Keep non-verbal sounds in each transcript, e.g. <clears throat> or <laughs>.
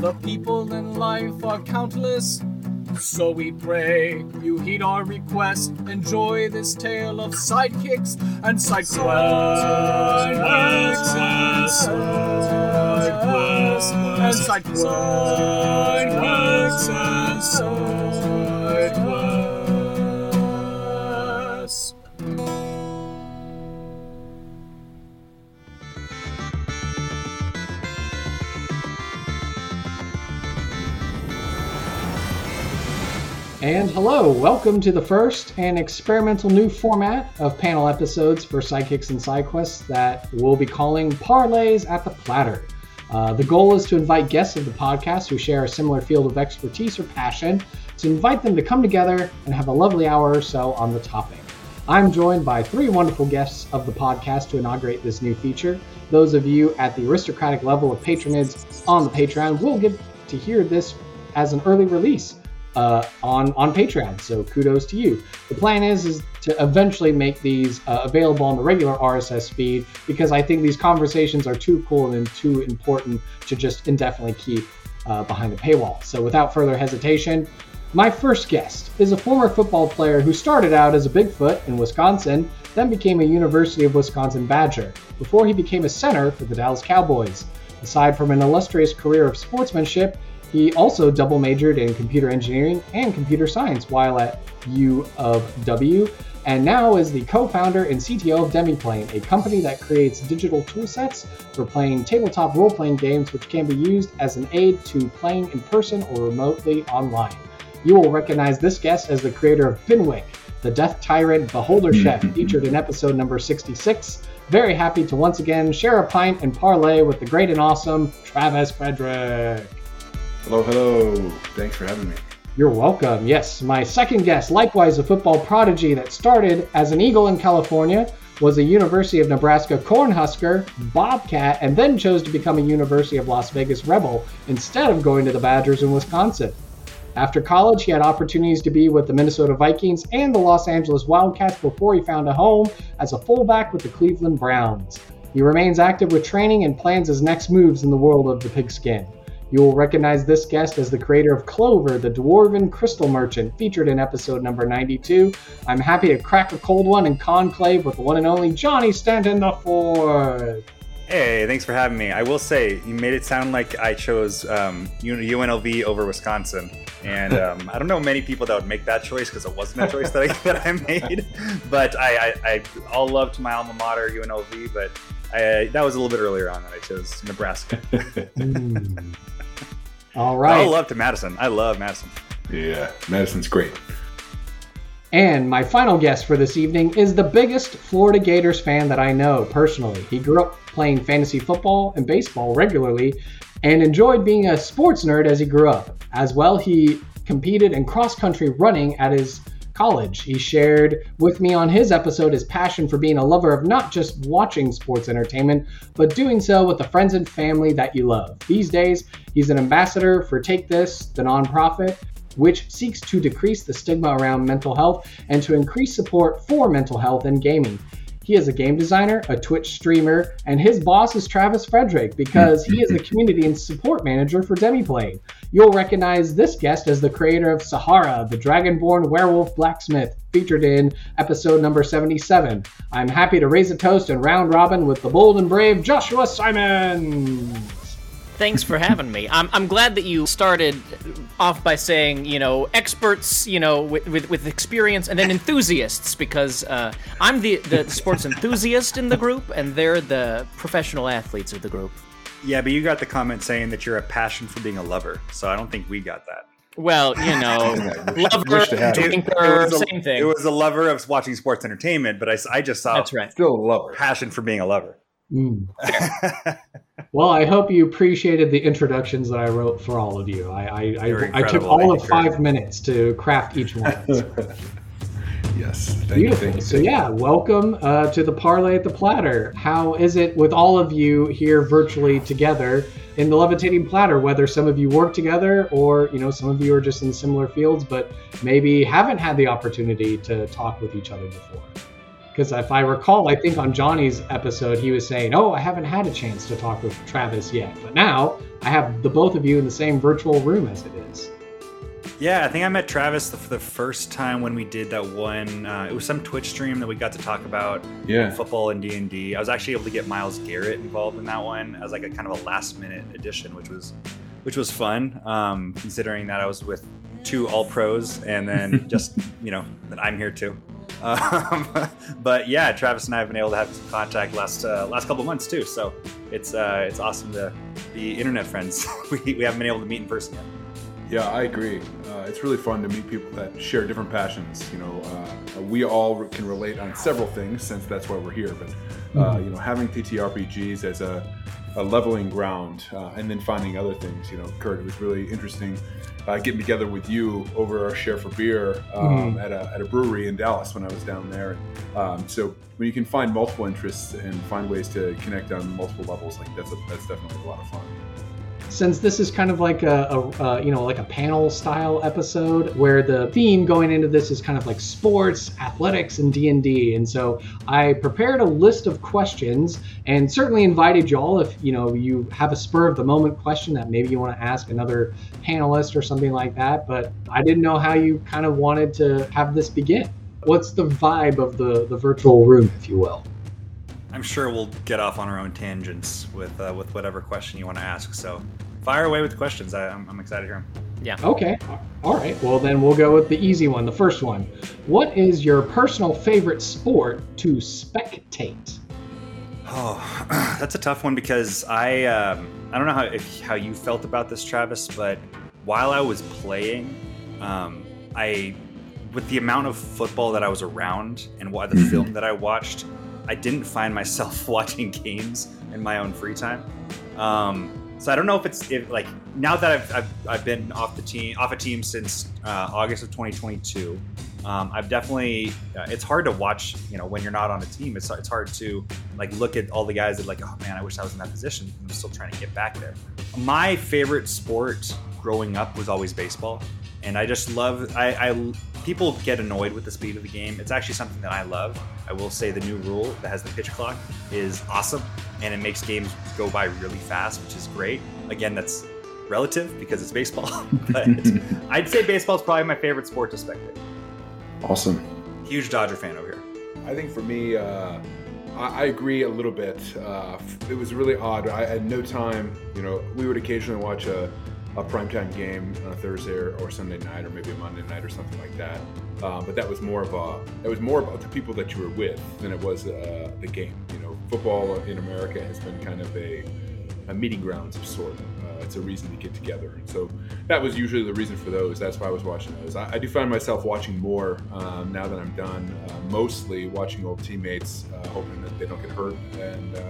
The people in life are countless. So we pray you heed our request. Enjoy this tale of sidekicks and side quests. And side quests. And side And hello, welcome to the first and experimental new format of panel episodes for Sidekicks and SideQuests that we'll be calling Parleys at the Platter. Uh, the goal is to invite guests of the podcast who share a similar field of expertise or passion, to invite them to come together and have a lovely hour or so on the topic. I'm joined by three wonderful guests of the podcast to inaugurate this new feature. Those of you at the aristocratic level of patronage on the Patreon will get to hear this as an early release uh, on on Patreon. So kudos to you. The plan is is to eventually make these uh, available on the regular RSS feed because I think these conversations are too cool and too important to just indefinitely keep uh, behind the paywall. So without further hesitation. My first guest is a former football player who started out as a Bigfoot in Wisconsin, then became a University of Wisconsin Badger, before he became a center for the Dallas Cowboys. Aside from an illustrious career of sportsmanship, he also double majored in computer engineering and computer science while at U of W, and now is the co-founder and CTO of Demiplane, a company that creates digital toolsets for playing tabletop role-playing games which can be used as an aid to playing in person or remotely online. You will recognize this guest as the creator of Finwick, the Death Tyrant Beholder Chef, <laughs> featured in episode number 66. Very happy to once again share a pint and parlay with the great and awesome Travis Frederick. Hello, hello. Thanks for having me. You're welcome. Yes, my second guest, likewise a football prodigy that started as an Eagle in California, was a University of Nebraska Cornhusker, Bobcat, and then chose to become a University of Las Vegas Rebel instead of going to the Badgers in Wisconsin. After college, he had opportunities to be with the Minnesota Vikings and the Los Angeles Wildcats before he found a home as a fullback with the Cleveland Browns. He remains active with training and plans his next moves in the world of the pigskin. You will recognize this guest as the creator of Clover, the Dwarven Crystal Merchant, featured in episode number 92. I'm happy to crack a cold one in Conclave with the one and only Johnny Stanton the Fourth. Hey, thanks for having me. I will say, you made it sound like I chose um, UNLV over Wisconsin. And <laughs> um, I don't know many people that would make that choice because it wasn't a choice that I, that I made. But I, I, I all loved my alma mater, UNLV, but I, that was a little bit earlier on that I chose Nebraska. <laughs> All All right. love to Madison. I love Madison. Yeah, Madison's great. And my final guest for this evening is the biggest Florida Gators fan that I know personally. He grew up playing fantasy football and baseball regularly and enjoyed being a sports nerd as he grew up. As well, he competed in cross country running at his college. He shared with me on his episode his passion for being a lover of not just watching sports entertainment, but doing so with the friends and family that you love. These days, he's an ambassador for Take This, the nonprofit, which seeks to decrease the stigma around mental health and to increase support for mental health and gaming. He is a game designer, a Twitch streamer, and his boss is Travis Frederick because he is the community and support manager for Demiplane. You'll recognize this guest as the creator of Sahara, the Dragonborn Werewolf Blacksmith, featured in episode number 77. I'm happy to raise a toast and round robin with the bold and brave Joshua Simons. Thanks for having me. I'm, I'm glad that you started off by saying, you know, experts, you know, with, with, with experience, and then enthusiasts, because uh, I'm the, the sports enthusiast in the group, and they're the professional athletes of the group. Yeah, but you got the comment saying that you're a passion for being a lover. So I don't think we got that. Well, you know, <laughs> lover, wish to have it. drinker, was a, same thing. It was a lover of watching sports entertainment, but I, I just saw That's right. Still a lover. passion for being a lover. Mm. <laughs> Well, I hope you appreciated the introductions that I wrote for all of you. I I, I, I took all of five minutes to craft each one. <laughs> yes, thank beautiful. You, thank you, so yeah, welcome uh, to the parley at the platter. How is it with all of you here virtually together in the levitating platter? Whether some of you work together or you know some of you are just in similar fields, but maybe haven't had the opportunity to talk with each other before. Because if I recall, I think on Johnny's episode, he was saying, Oh, I haven't had a chance to talk with Travis yet. But now I have the both of you in the same virtual room as it is. Yeah, I think I met Travis the, the first time when we did that one. Uh, it was some Twitch stream that we got to talk about yeah. football and D and D. I was actually able to get Myles Garrett involved in that one as like a kind of a last minute addition, which was which was fun. Um, considering that I was with two all pros and then <laughs> just you know that I'm here too. Um, <laughs> but yeah, Travis and I have been able to have some contact last uh, last couple months too. So it's uh, it's awesome to be internet friends. <laughs> we, we haven't been able to meet in person yet. Yeah, I agree. Uh, it's really fun to meet people that share different passions. You know, uh, we all can relate on several things since that's why we're here. But uh, mm-hmm. you know, having TTRPGs as a, a leveling ground, uh, and then finding other things. You know, Kurt, it was really interesting uh, getting together with you over our share for beer um, mm. at, a, at a brewery in Dallas when I was down there. Um, so when you can find multiple interests and find ways to connect on multiple levels, like that's a, that's definitely a lot of fun since this is kind of like a, a, a, you know like a panel style episode where the theme going into this is kind of like sports athletics and d&d and so i prepared a list of questions and certainly invited y'all if you know you have a spur of the moment question that maybe you want to ask another panelist or something like that but i didn't know how you kind of wanted to have this begin. What's the vibe of the the virtual room if you will I'm sure we'll get off on our own tangents with uh, with whatever question you want to ask. So fire away with questions. I, am excited to hear them. Yeah. Okay. All right. Well, then we'll go with the easy one. The first one. What is your personal favorite sport to spectate? Oh, <clears throat> that's a tough one because I um, I don't know how if, how you felt about this, Travis, but while I was playing, um, I with the amount of football that I was around and what the mm-hmm. film that I watched, I didn't find myself <laughs> watching games in my own free time. Um, so I don't know if it's if, like now that I've, I've, I've, been off the team off a team since uh, August of 2022. Um, I've definitely uh, it's hard to watch you know when you're not on a team. It's it's hard to like look at all the guys that like oh man I wish I was in that position. I'm still trying to get back there. My favorite sport growing up was always baseball and I just love. I, I, people get annoyed with the speed of the game. It's actually something that I love. I will say the new rule that has the pitch clock is awesome, and it makes games go by really fast, which is great. Again, that's relative because it's baseball, <laughs> but <laughs> I'd say baseball is probably my favorite sport to spectate. Awesome. Huge Dodger fan over here. I think for me, uh, I, I, agree a little bit. Uh, it was really odd. I had no time. You know, we would occasionally watch a a primetime game on a Thursday or, or, Sunday night, or maybe a Monday night, or something like that. Uh, but that was more of a it was more about the people that you were with than it was uh, the game. You know, football in America has been kind of a, a meeting grounds of sort. Uh, it's a reason to get together, and so that was usually the reason for those. That's why I was watching those. I, I do find myself watching more um, now that I'm done. Uh, mostly watching old teammates, uh, hoping that they don't get hurt, and uh,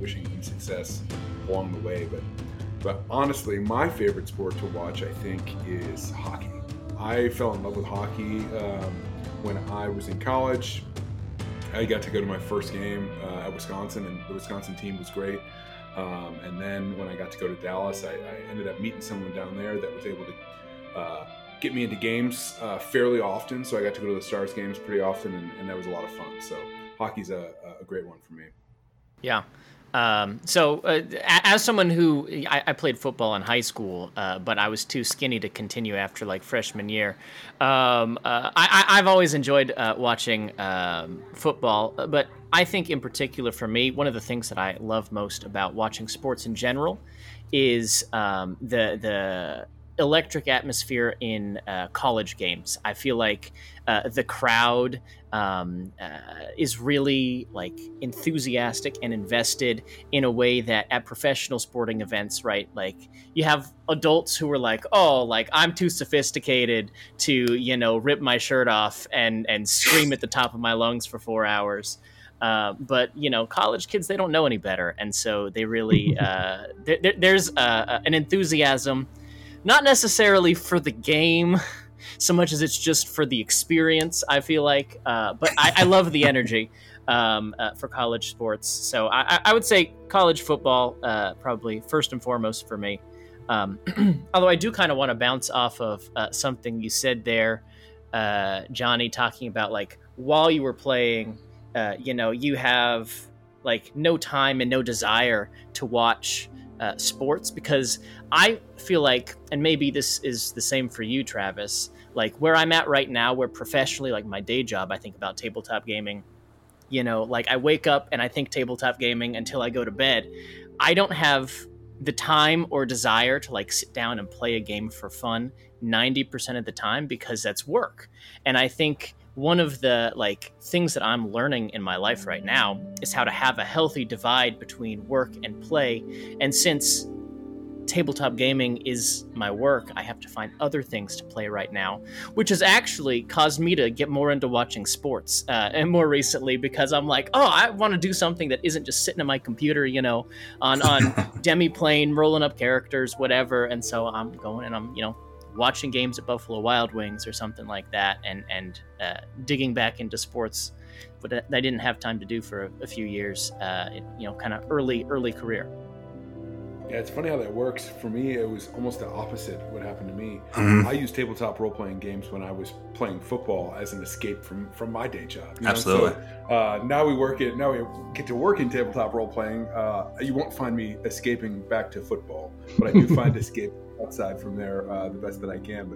wishing them success along the way. But but honestly, my favorite sport to watch, I think, is hockey. I fell in love with hockey um, when I was in college. I got to go to my first game uh, at Wisconsin, and the Wisconsin team was great. Um, and then when I got to go to Dallas, I, I, ended up meeting someone down there that was able to uh, get me into games uh, fairly often. So I got to go to the Stars games pretty often, and, and that was a lot of fun. So hockey's a, a great one for me. Yeah. Um, so, uh, as someone who I, I, played football in high school, uh, but I was too skinny to continue after like freshman year. Um, uh, I, have always enjoyed uh, watching um, football, but I think in particular for me, one of the things that I love most about watching sports in general is um, the the electric atmosphere in uh, college games. I feel like uh, the crowd um, uh, is really like enthusiastic and invested in a way that at professional sporting events, right? Like you have adults who are like, "Oh, like I'm too sophisticated to, you know, rip my shirt off and and scream at the top of my lungs for four hours." Uh, but you know, college kids they don't know any better, and so they really <laughs> uh, there, there, there's uh, an enthusiasm, not necessarily for the game, so much as it's just for the experience. I feel like, uh, but I, I, love the energy <laughs> um, uh, for college sports. So I, I, would say college football uh, probably first and foremost for me. Um, <clears throat> although I do kind of want to bounce off of something you said there, Johnny, talking about like while you were playing uh, you know, you have like no time and no desire to watch uh, sports because I feel like, and maybe this is the same for you, Travis. Like where I'm at right now, where professionally, like my day job, I think about tabletop gaming. You know, like I wake up and I think tabletop gaming until I go to bed. I don't have the time or desire to like sit down and play a game for fun 90% of the time because that's work. And I think one of the like things that I'm learning in my life right now is how to have a healthy divide between work and play. And since tabletop gaming is my work, I have to find other things to play right now, which has actually caused me to get more into watching sports uh, and more recently because I'm like, oh, I want to do something that isn't just sitting in my computer, you know, on on <laughs> Demiplane, rolling up characters, whatever. And so I'm going and I'm, you know, watching games at Buffalo Wild Wings or something like that, and and uh, digging back into sports, but I didn't have time to do for a, a few years. Uh, you know, kind of early early career. Yeah, it's funny how that works. For me, it was almost the opposite. What happened to me? Mm-hmm. I used tabletop role playing games when I was playing football as an escape from from my day job. You know? Absolutely. So, uh, now we work it. Now we get to work in tabletop role playing. Uh, you won't find me escaping back to football, but I do find <laughs> escape outside from there uh, the best that I can.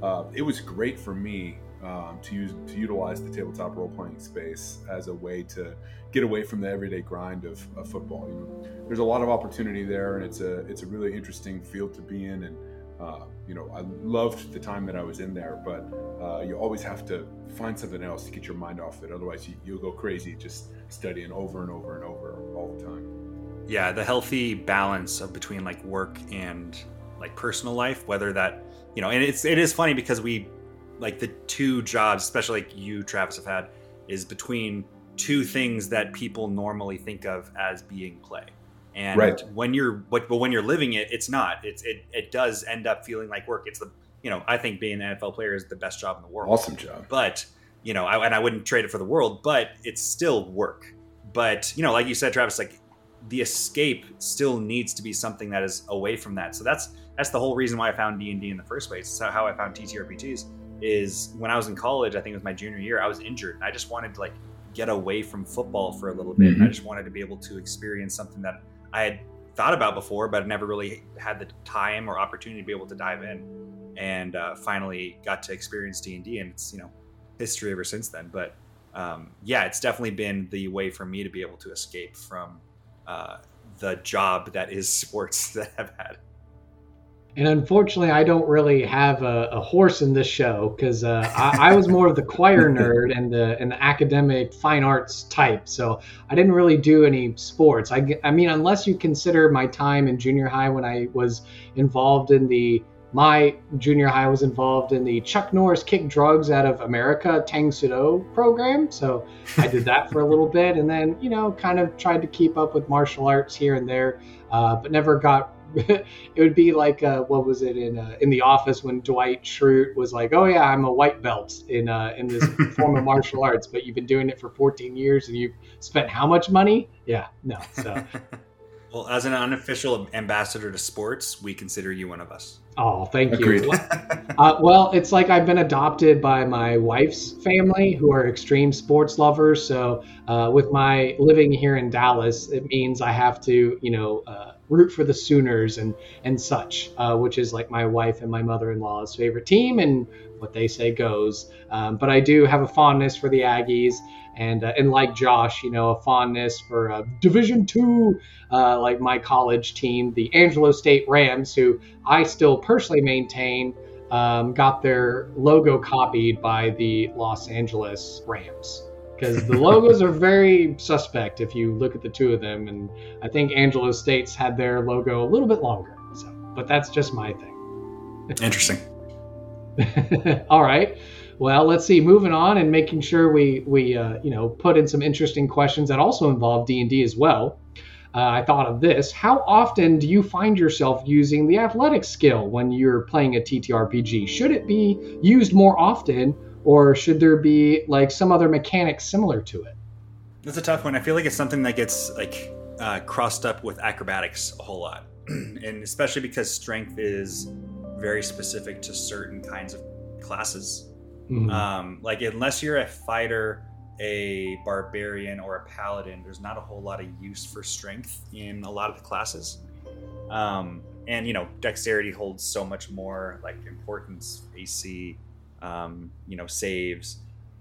But uh, it was great for me um, to use to utilize the tabletop role playing space as a way to get away from the everyday grind of, of, football. You know, there's a lot of opportunity there, and it's a it's a really interesting field to be in. And uh, you know, I loved the time that I was in there, but uh, you always have to find something else to get your mind off it. Otherwise, you, you'll go crazy just studying over and over and over all the time. Yeah, the healthy balance of between like work and like personal life, whether that you know, and it's it is funny because we like the two jobs, especially like you, Travis, have had, is between two things that people normally think of as being play. And right. when you're but, but when you're living it, it's not. It's it it does end up feeling like work. It's the you know, I think being an NFL player is the best job in the world. Awesome job. But, you know, I, and I wouldn't trade it for the world, but it's still work. But, you know, like you said, Travis, like the escape still needs to be something that is away from that. So that's that's the whole reason why I found D and D in the first place. It's how I found TTRPGs. Is when I was in college, I think it was my junior year, I was injured, and I just wanted to like get away from football for a little bit. Mm-hmm. I just wanted to be able to experience something that I had thought about before, but I never really had the time or opportunity to be able to dive in. And uh, finally got to experience D and D, and it's you know history ever since then. But um, yeah, it's definitely been the way for me to be able to escape from uh, the job that is <laughs> sports that I've had. And unfortunately, I don't really have a, a horse in this show because uh, I, I, was more of the choir <laughs> nerd and the and the academic fine arts type. So I didn't really do any sports. I, I mean, unless you consider my time in junior high when I was involved in the my junior high was involved in the Chuck Norris Kick Drugs Out of America Tang Soo Do program. So I did that for a little bit and then, you know, kind of tried to keep up with martial arts here and there, uh, but never got <laughs> it would be like uh, what was it in uh, in the office when Dwight Schrute was like, "Oh yeah, I'm a white belt in uh, in this <laughs> form of martial arts, but you've been doing it for 14 years and you've spent how much money?" Yeah, no. So, <laughs> well, as an unofficial ambassador to sports, we consider you one of us. Oh, thank Agreed. you. Uh, well, it's like I've been adopted by my wife's family, who are extreme sports lovers. So, uh, with my living here in Dallas, it means I have to, you know uh, root for the Sooners and and such, uh, which is like my wife and my mother-in-law's favorite team, and what they say goes. Um, but I do have a fondness for the Aggies, and uh, and like Josh, you know, a fondness for uh, Division Two, uh, like my college team, the Angelo State Rams, who I still personally maintain. Um, got their logo copied by the Los Angeles Rams because the <laughs> logos are very suspect if you look at the two of them. And I think Angelo States had their logo a little bit longer. So, but that's just my thing. Interesting. <laughs> All right. Well, let's see. Moving on and making sure we we uh, you know put in some interesting questions that also involve D and D as well. Uh, I thought of this. How often do you find yourself using the athletics skill when you're playing a TTRPG? Should it be used more often, or should there be like some other mechanic similar to it? That's a tough one. I feel like it's something that gets like uh, crossed up with acrobatics a whole lot, <clears throat> and especially because strength is very specific to certain kinds of classes. Mhm. Um, like unless you're a fighter, a barbarian, or a paladin, there's not a whole lot of use for strength in a lot of the classes. Um, and you know, dexterity holds so much more like importance, AC, um, you know, saves,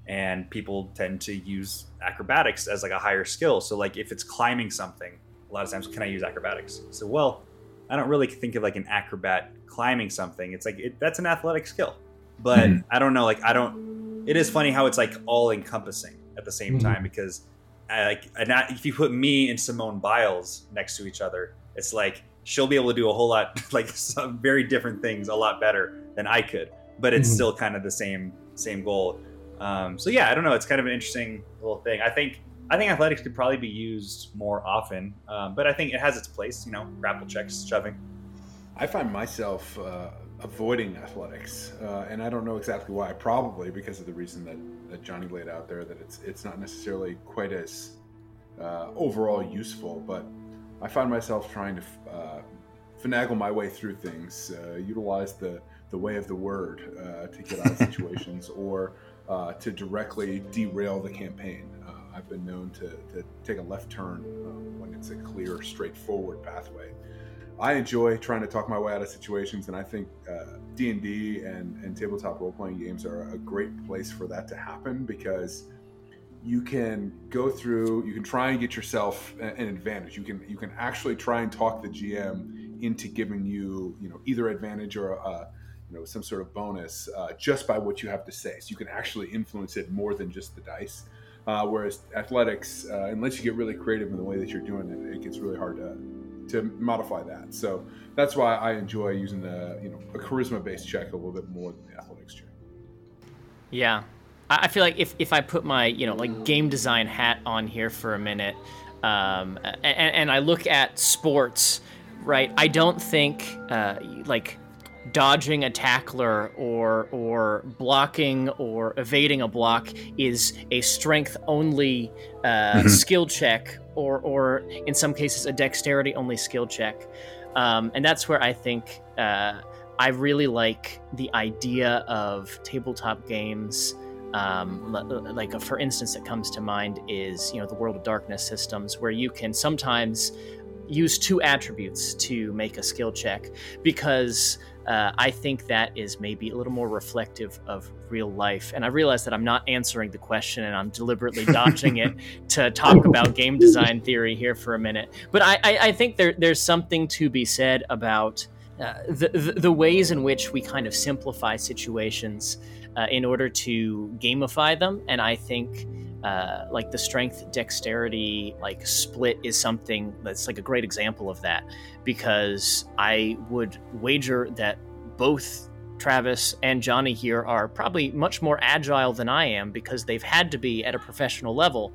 and people tend to use acrobatics as like a higher skill. So like if it's climbing something, a lot of times can I use acrobatics? So well, I don't really think of like an acrobat climbing something. It's like it, that's an athletic skill, but Mhm. I don't know. Like I don't. It is funny how it's like all encompassing at the same Mhm. time because I, like and I, if you put me and Simone Biles next to each other, it's like she'll be able to do a whole lot <laughs> like some very different things a lot better than I could, but it's Mhm. still kind of the same same goal. Um, so yeah, I don't know. It's kind of an interesting little thing. I think I think athletics could probably be used more often, um, but I think it has its place. You know, grapple checks, shoving. I find myself uh, avoiding athletics, uh, and I don't know exactly why. Probably because of the reason that, that Johnny laid out there that it's it's not necessarily quite as uh, overall useful. But I find myself trying to uh, finagle my way through things, uh, utilize the the way of the word uh, to get out of <laughs> situations, or uh, to directly derail the campaign. Uh, I've been known to, to take a left turn uh, when it's a clear, straightforward pathway. I enjoy trying to talk my way out of situations, and I think uh, D and D and tabletop role playing games are a great place for that to happen because you can go through, you can try and get yourself an advantage. You can you can actually try and talk the GM into giving you you know either advantage or uh, you know some sort of bonus uh, just by what you have to say. So you can actually influence it more than just the dice. Uh, whereas athletics, uh, unless you get really creative in the way that you're doing it, it gets really hard to to modify that. So that's why I enjoy using the you know a charisma based check a little bit more than the athletics check. Yeah. I I feel like if, if I put my, you know, like game design hat on here for a minute, um, and, and I look at sports, right, I don't think uh, like dodging a tackler or or blocking or evading a block is a strength only uh, skill check or or in some cases a dexterity only skill check. Um, and that's where i think uh, i really like the idea of tabletop games. Um, like uh, for instance that comes to mind is you know the world of darkness systems where you can sometimes use two attributes to make a skill check because uh, I think that is maybe a little more reflective of real life. And I realize that I'm not answering the question and I'm deliberately <laughs> dodging it to talk about game design theory here for a minute. But I, I, I think there, there's something to be said about uh, the, the, the ways in which we kind of simplify situations uh, in order to gamify them. And I think uh, like the strength dexterity like split is something that's like a great example of that because I would wager that both Travis and Johnny here are probably much more agile than I am because they've had to be at a professional level.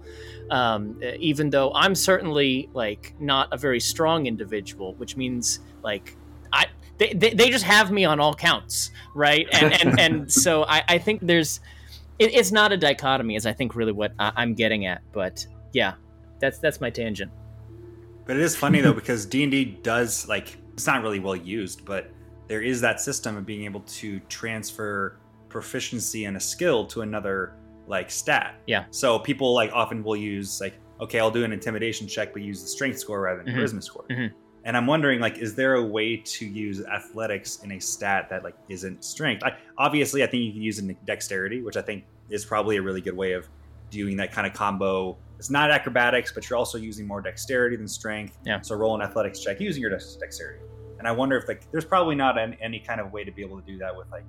Um, even though I'm certainly like not a very strong individual, which means like I they, they, they just have me on all counts, right? And and, <laughs> and so I, I think there's it, it's not a dichotomy, is I think really what I, I'm getting at. But yeah, that's that's my tangent. But it is funny though because D and D does like it's not really well used, but there is that system of being able to transfer proficiency and a skill to another like stat. Yeah. So people like often will use like, okay, I'll do an intimidation check, but use the strength score rather than Mhm. charisma score. Mhm. And I'm wondering, like, is there a way to use athletics in a stat that like isn't strength? I, obviously, I think you can use it in dexterity, which I think is probably a really good way of doing that kind of combo. It's not acrobatics, but you're also using more dexterity than strength. Yeah. So roll an athletics check using your dex- dexterity. And I wonder if like there's probably not an, any kind of way to be able to do that with like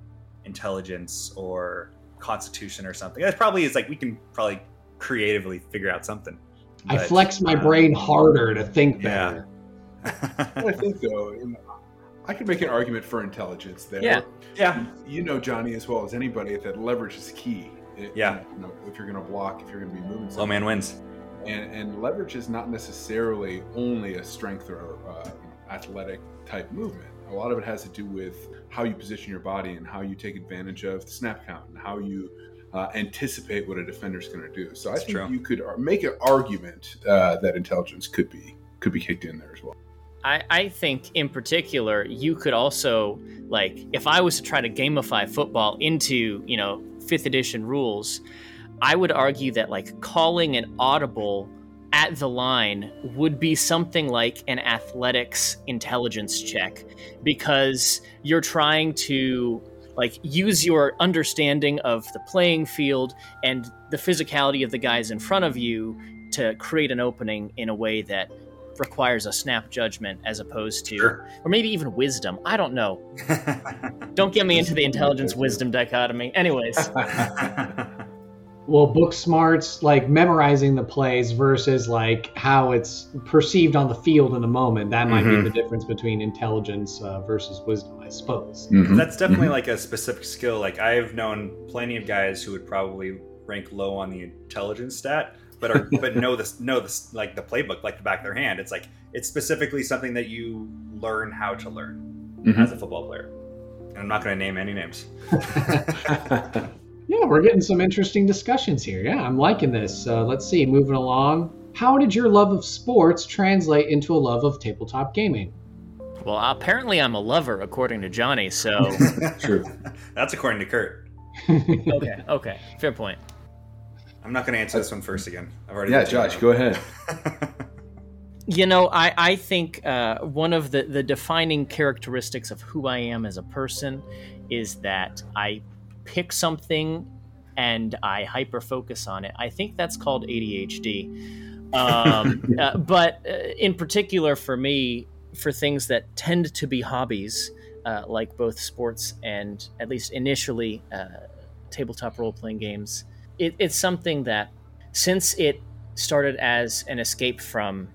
intelligence or constitution or something. That probably is like we can probably creatively figure out something. I flex my um, brain harder to think yeah. I think though, I could make an argument for intelligence there. Yeah. Yeah. You know Johnny as well as anybody that leverage is key. It- Yeah. You know, if you're going to block, if you're going to be moving, Low man wins. and, and leverage is not necessarily only a strength or uh, athletic type movement. A lot of it has to do with how you position your body and how you take advantage of the snap count and how you uh, anticipate what a defender's going to do. So I think true. you could make an argument uh, that intelligence could be could be kicked in there as well. I, I think in particular you could also like if I was to try to gamify football into you know fifth edition rules, I would argue that like calling an audible at the line would be something like an athletics intelligence check because you're trying to like use your understanding of the playing field and the physicality of the guys in front of you to create an opening in a way that requires a snap judgment as opposed to Sure. or maybe even wisdom i don't know <laughs> don't get me into the intelligence wisdom dichotomy anyways <laughs> Well, book smarts, like memorizing the plays versus like how it's perceived on the field in the moment. That might Mhm. be the difference between intelligence uh, versus wisdom, I suppose. That's definitely like a specific skill. Like I've known plenty of guys who would probably rank low on the intelligence stat, but are <laughs> but know this know this like the playbook like the back of their hand. It's like it's specifically something that you learn how to learn Mhm. as a football player. And I'm not going to name any names. <laughs> Yeah, we're getting some interesting discussions here. Yeah, I'm liking this. Uh, let's see, moving along. How did your love of sports translate into a love of tabletop gaming? well apparently i'm a lover according to johnny so <laughs> True. That's according to Kurt. okay okay fair point I'm not going to answer this one first again. I've already. Yeah, Josh, go ahead. <laughs> You know, I, I think uh, one of the, the defining characteristics of who I am as a person is that I pick something and I hyper focus on it. I think that's called ADHD. Um, <laughs> uh, but uh, in particular, for me, for things that tend to be hobbies, uh, like both sports and at least initially uh, tabletop role playing games, it, it's something that since it started as an escape from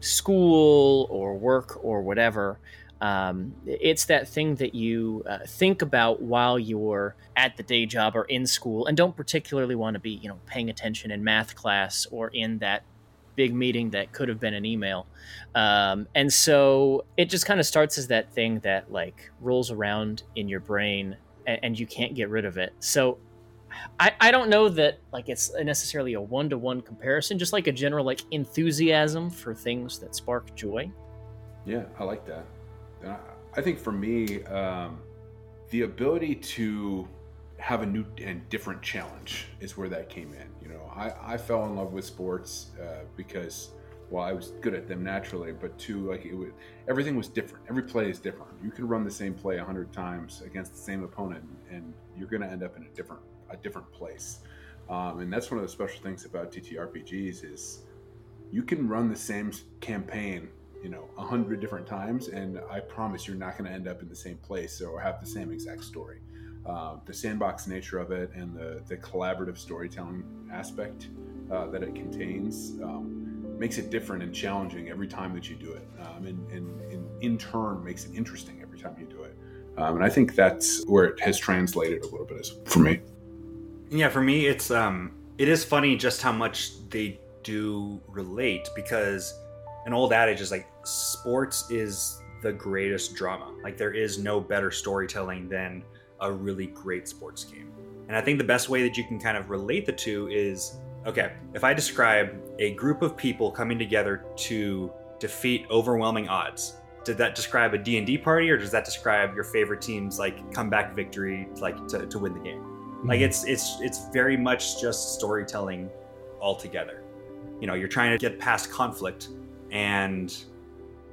school or work or whatever. Um, it's that thing that you uh, think about while you're at the day job or in school and don't particularly want to be, you know, paying attention in math class or in that big meeting that could have been an email. Um, and so it just kind of starts as that thing that like rolls around in your brain and, and you can't get rid of it. So I, I don't know that like it's necessarily a one to one comparison, just like a general like enthusiasm for things that spark joy. Yeah, I like that. I, I think for me, um, the ability to have a new and different challenge is where that came in. You know, I, I fell in love with sports uh, because, well, I was good at them naturally, but two, like it was, everything was different. Every play is different. You can run the same play a hundred times against the same opponent, and you're going to end up in a different a different place. Um, and that's one of the special things about TTRPGs is you can run the same campaign you know a hundred different times and i promise you're not going to end up in the same place or have the same exact story. Uh, the sandbox nature of it and the, the collaborative storytelling aspect uh, that it contains um, makes it different and challenging every time that you do it. Um, and, and, and in turn makes it interesting every time you do it. Um, and i think that's where it has translated a little bit for me Yeah, for me, it's um, it is funny just how much they do relate because an old adage is like sports is the greatest drama. Like there is no better storytelling than a really great sports game. And I think the best way that you can kind of relate the two is okay, if I describe a group of people coming together to defeat overwhelming odds, did that describe a D&D party or does that describe your favorite team's like comeback victory like to, to win the game? Like it's it's it's very much just storytelling altogether. You know you're trying to get past conflict and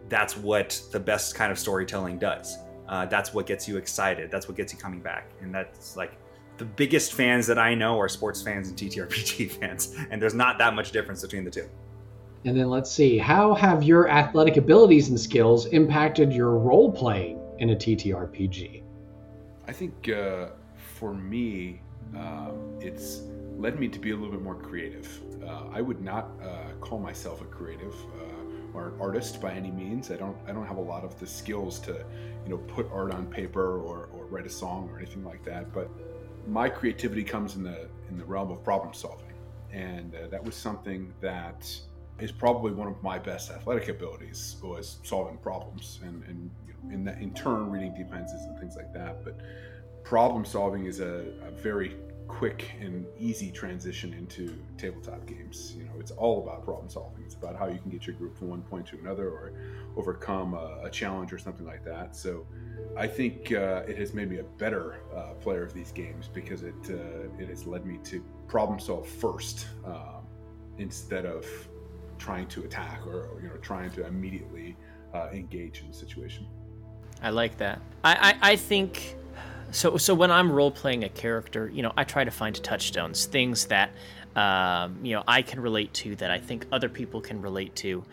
that's what the best kind of storytelling does. Uh, that's what gets you excited. That's what gets you coming back. And that's like the biggest fans that i know are sports fans and ttrpg <laughs> fans and there's not that much difference between the two. And then let's see, how have your athletic abilities and skills impacted your role playing in a TTRPG? I think uh, for me, um, it's led me to be a little bit more creative. Uh, I would not uh, call myself a creative uh, or an artist by any means. I don't I don't have a lot of the skills to, you know, put art on paper or, or write a song or anything like that. But my creativity comes in the in the realm of problem solving, and uh, that was something that is probably one of my best athletic abilities was solving problems and and you know, in that in turn reading defenses and things like that. But problem solving is a, a very quick and easy transition into tabletop games. You know, it's all about problem solving. It's about how you can get your group from one point to another or overcome a, a challenge or something like that. So, I think uh, it has made me a better uh, player of these games because it uh, it has led me to problem solve first um, instead of trying to attack or you know trying to immediately uh, engage in the situation. I like that. I, I, I think so so when i'm role playing a character you know i try to find touchstones things that um, you know i can relate to that i think other people can relate to.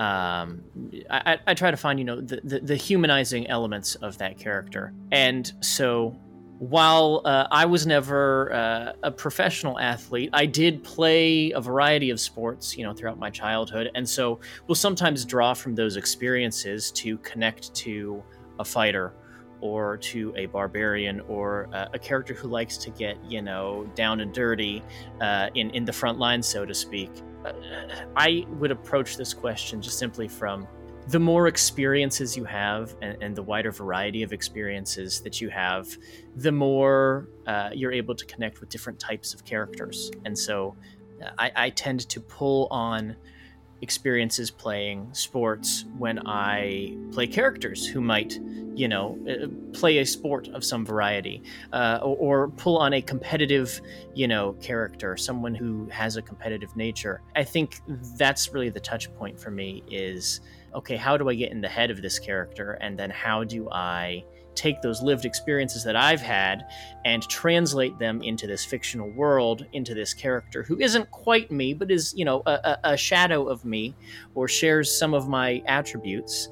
Um, I, I, try to find you know the, the, the, humanizing elements of that character. And so while uh, i was never uh, a professional athlete i did play a variety of sports you know throughout my childhood. And so we'll sometimes draw from those experiences to connect to a fighter or to a barbarian or uh, a character who likes to get you know down and dirty uh, in in the front line, so to speak. Uh, I would approach this question just simply from the more experiences you have and, and the wider variety of experiences that you have, the more uh, you're able to connect with different types of characters. And so uh, I, I tend to pull on experiences playing sports when I play characters who might, you know, uh, play a sport of some variety, uh, or, or, pull on a competitive, you know, character, someone who has a competitive nature. I think that's really the touch point for me is okay, how do I get in the head of this character? And then how do I take those lived experiences that I've had and translate them into this fictional world, into this character who isn't quite me, but is, you know, a, a shadow of me or shares some of my attributes.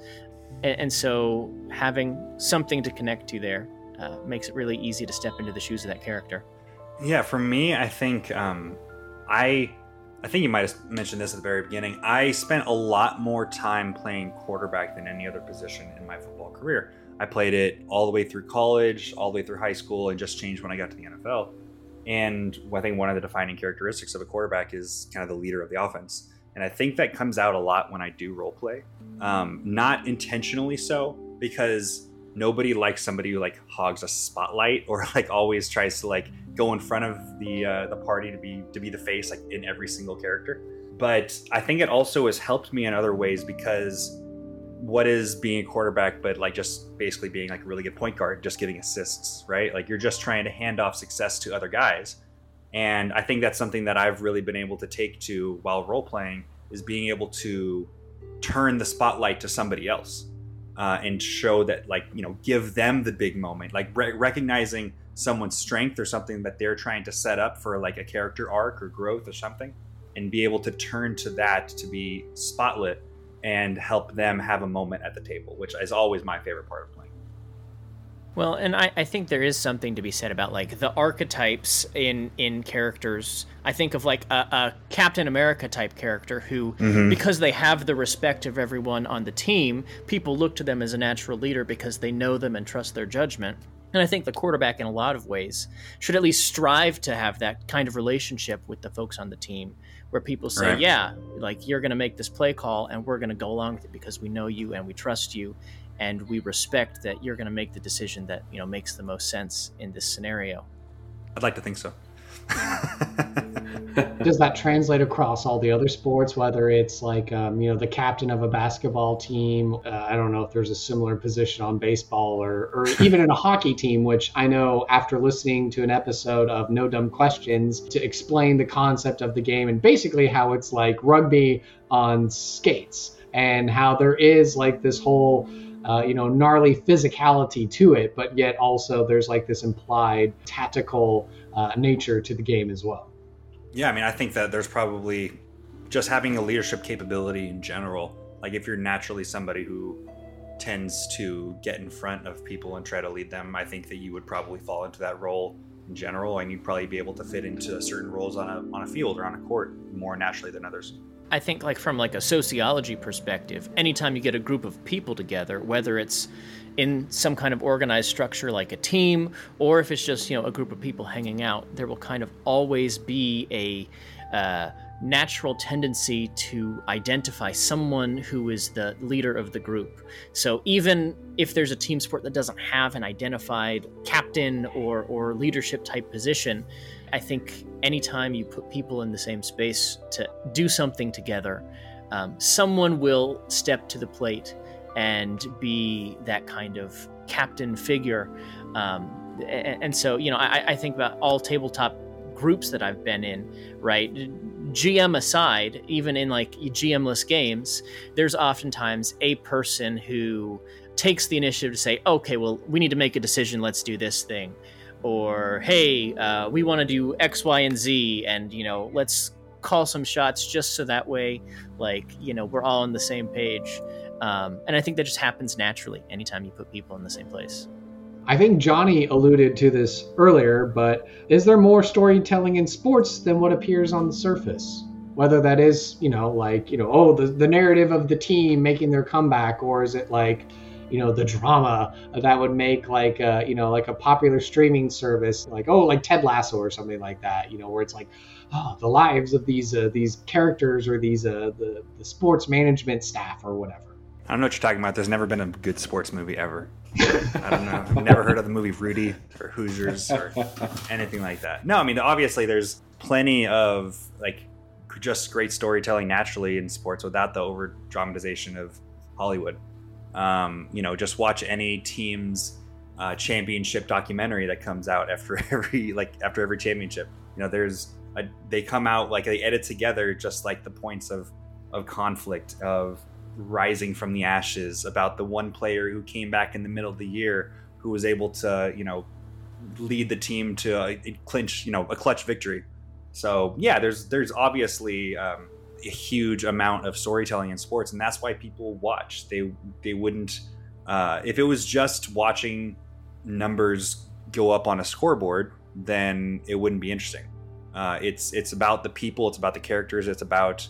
And, and so having something to connect to there uh, makes it really easy to step into the shoes of that character. Yeah, for me, I think um, I. I think you might have mentioned this at the very beginning. I spent a lot more time playing quarterback than any other position in my football career. I played it all the way through college, all the way through high school, and just changed when I got to the NFL. And I think one of the defining characteristics of a quarterback is kind of the leader of the offense. And I think that comes out a lot when I do role play. Um, not intentionally so, because nobody likes somebody who like hogs a spotlight or <laughs> like always tries to like go in front of the uh, the party to be to be the face like in every single character. But I think it also has helped me in other ways because what is being a quarterback but like just basically being like a really good point guard just giving assists right? Like you're just trying to hand off success to other guys. And i think that's something that i've really been able to take to while role playing is being able to turn the spotlight to somebody else uh, and show that like you know give them the big moment. Like re- recognizing someone's strength or something that they're trying to set up for like a character arc or growth or something and be able to turn to that to be spotlit and help them have a moment at the table, which is always my favorite part of playing. Well, and I, I think there is something to be said about like the archetypes in in characters. I think of like a, a Captain America type character who, mm-hmm. because they have the respect of everyone on the team, people look to them as a natural leader because they know them and trust their judgment. And I think the quarterback, in a lot of ways, should at least strive to have that kind of relationship with the folks on the team where people say, right. yeah, like you're going to make this play call and we're going to go along with it because we know you and we trust you and we respect that you're going to make the decision that, you know, makes the most sense in this scenario. I'd like to think so. <laughs> Does that translate across all the other sports, whether it's like, um, you know, the captain of a basketball team? Uh, I don't know if there's a similar position on baseball or, or even in a hockey team, which I know after listening to an episode of No Dumb Questions to explain the concept of the game and basically how it's like rugby on skates and how there is like this whole. Uh, you know, gnarly physicality to it, but yet also there's like this implied tactical uh, nature to the game as well. Yeah, I mean, I think that there's probably just having a leadership capability in general. Like, if you're naturally somebody who tends to get in front of people and try to lead them, I think that you would probably fall into that role in general, and you'd probably be able to fit into certain roles on a on a field or on a court more naturally than others. I think like from like a sociology perspective, anytime you get a group of people together, whether it's in some kind of organized structure like a team or if it's just, you know, a group of people hanging out, there will kind of always be a uh, natural tendency to identify someone who is the leader of the group. So even if there's a team sport that doesn't have an identified captain or or leadership type position, I think anytime you put people in the same space to do something together, um, someone will step to the plate and be that kind of captain figure. Um, and, so, you know, I, I think about all tabletop groups that I've been in, right? GM aside, even in like GMless games, there's oftentimes a person who takes the initiative to say, okay, well, we need to make a decision. Let's do this thing or hey, uh, we want to do X, Y, and Z, and you know, let's call some shots just so that way, like you know, we're all on the same page. Um, and I think that just happens naturally anytime you put people in the same place. I think Johnny alluded to this earlier, but is there more storytelling in sports than what appears on the surface? Whether that is, you know, like, you know, oh, the, the narrative of the team making their comeback, or is it like, you know the drama that would make like a, you know like a popular streaming service like oh like Ted Lasso or something like that you know where it's like oh the lives of these uh, these characters or these uh, the the sports management staff or whatever. I don't know what you're talking about. There's never been a good sports movie ever. I don't know. never heard of the movie Rudy or Hoosiers or anything like that. No, I mean obviously there's plenty of like just great storytelling naturally in sports without the over dramatization of Hollywood. Um, you know, just watch any team's uh, championship documentary that comes out after <laughs> every like after every championship. You know, there's a, they come out like they edit together just like the points of of conflict of rising from the ashes about the one player who came back in the middle of the year who was able to you know lead the team to clinch you know a clutch victory so yeah there's there's obviously um, a huge amount of storytelling in sports, and that's why people watch. They they wouldn't uh, if it was just watching numbers go up on a scoreboard, then it wouldn't be interesting. Uh, it's it's about the people, it's about the characters, it's about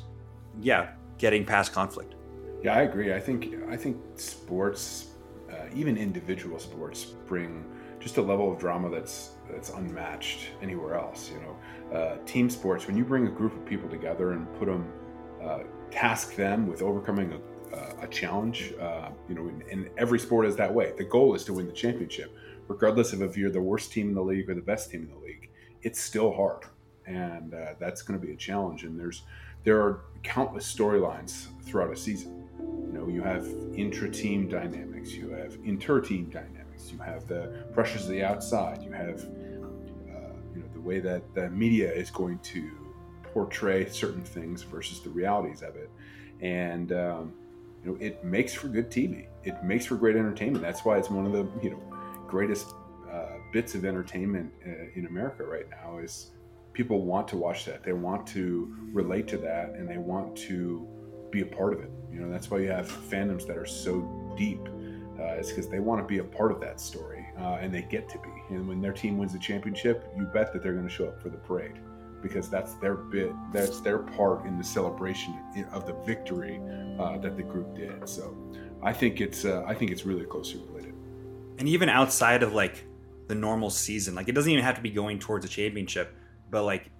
yeah, getting past conflict. Yeah, I agree. I think I think sports, uh, even individual sports, bring just a level of drama that's that's unmatched anywhere else. You know, uh, team sports when you bring a group of people together and put them uh, task them with overcoming a, a challenge. Uh, you know, and every sport is that way. The goal is to win the championship, regardless of if you're the worst team in the league or the best team in the league. It's still hard, and uh, that's going to be a challenge. And there's there are countless storylines throughout a season. You know, you have intra-team dynamics, you have inter-team dynamics, you have the pressures of the outside, you have uh, you know the way that the media is going to portray certain things versus the realities of it. And um, you know, it makes for good TV. It makes for great entertainment. That's why it's one of the you know greatest uh, bits of entertainment uh, in America right now. Is people want to watch that. They want to relate to that, and they want to be a part of it. You know, that's why you have fandoms that are so deep. Uh, it's because they want to be a part of that story, uh, and they get to be. And when their team wins the championship, you bet that they're going to show up for the parade because that's their bit, that's their part in the celebration of the victory uh, that the group did. So I think it's uh, I think it's really closely related. And even outside of like the normal season, like it doesn't even have to be going towards a championship, but like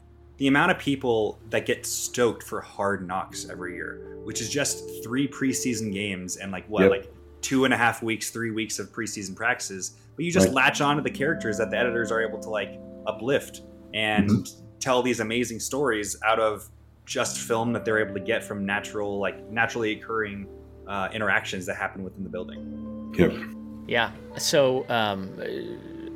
the amount of people that get stoked for Hard Knocks every year, which is just three preseason games and like what yep. like two and a half weeks, three weeks of preseason practices, but you just right. latch on to the characters that the editors are able to like uplift and mm-hmm tell these amazing stories out of just film that they're able to get from natural, like naturally occurring uh, interactions that happen within the building. Yep. Yeah. So, um,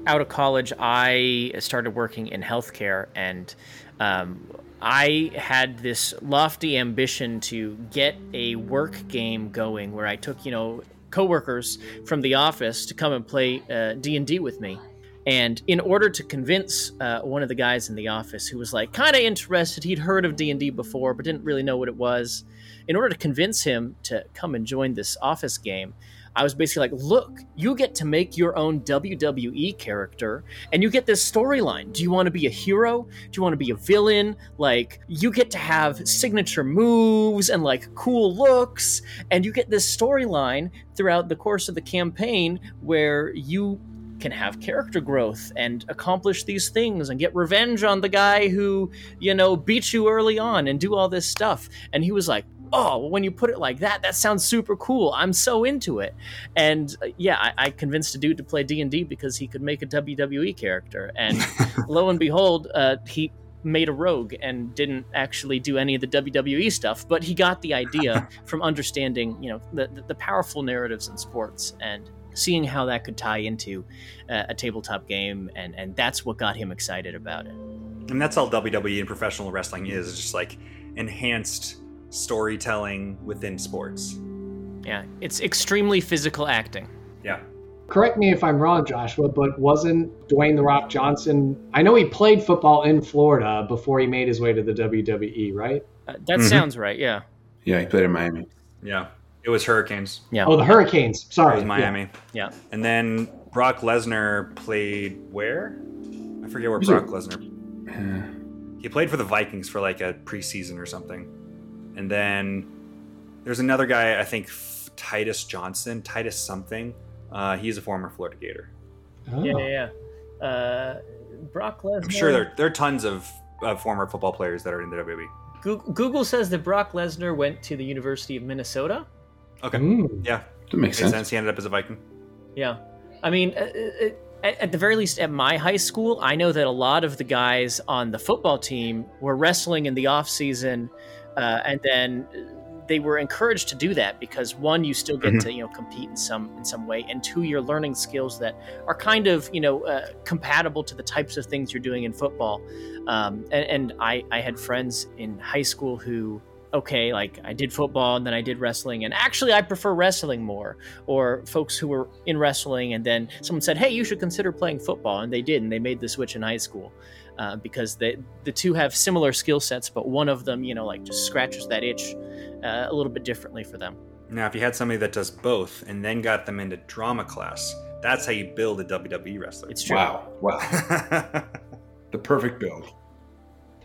out of college, I started working in healthcare, and um, I had this lofty ambition to get a work game going where I took, you know, coworkers from the office to come and play uh, D and D with me. And in order to convince uh, one of the guys in the office who was like kind of interested, he'd heard of D and D before but didn't really know what it was. In order to convince him to come and join this office game, I was basically like, look, you get to make your own WWE character and you get this storyline. Do you want to be a hero? Do you want to be a villain? Like, you get to have signature moves and like cool looks, and you get this storyline throughout the course of the campaign where you can have character growth and accomplish these things and get revenge on the guy who, you know, beat you early on and do all this stuff. And he was like, oh, well, when you put it like that, that sounds super cool. I'm so into it. And uh, yeah, I, I, convinced a dude to play D and D because he could make a WWE character, and <laughs> lo and behold, uh, he made a rogue and didn't actually do any of the WWE stuff, but he got the idea <laughs> from understanding, you know, the, the powerful narratives in sports and seeing how that could tie into uh, a tabletop game, and and that's what got him excited about it. And that's all WWE and professional wrestling is, just like enhanced storytelling within sports. Yeah, it's extremely physical acting. Yeah. Correct me if I'm wrong, Joshua, but wasn't Dwayne the Rock Johnson? I know he played football in Florida before he made his way to the WWE, right? Uh, that mm-hmm. sounds right. Yeah. Yeah, he played in Miami. Yeah. It was Hurricanes. Yeah. Oh, the Hurricanes. Sorry. It was Miami. Yeah. And then Brock Lesnar played where? I forget where Brock Lesnar. he played for the Vikings for like a preseason or something. And then there's another guy, I think Titus Johnson, Titus something. Uh, he's a former Florida Gator. Oh. Yeah, yeah, yeah. Uh, Brock Lesnar. I'm sure there, there are tons of, of former football players that are in the WWE. Google says that Brock Lesnar went to the University of Minnesota. Okay. Mm. Yeah. That makes, makes sense. He ended up as a Viking. Yeah. I mean, uh, uh, at, at, the very least, at my high school, I know that a lot of the guys on the football team were wrestling in the off season, uh, and then they were encouraged to do that because one, you still get mm-hmm. to you know compete in some in some way, and two, you're learning skills that are kind of you know uh, compatible to the types of things you're doing in football. Um, and, and I, I had friends in high school who okay, like I did football and then I did wrestling, and actually I prefer wrestling more. Or folks who were in wrestling and then someone said, hey, you should consider playing football, and they did, and they made the switch in high school. Uh, because they, the two have similar skill sets, but one of them, you know, like just scratches that itch uh, a little bit differently for them. Now, if you had somebody that does both and then got them into drama class, that's how you build a WWE wrestler. It's true. Wow. Wow. <laughs> the perfect build.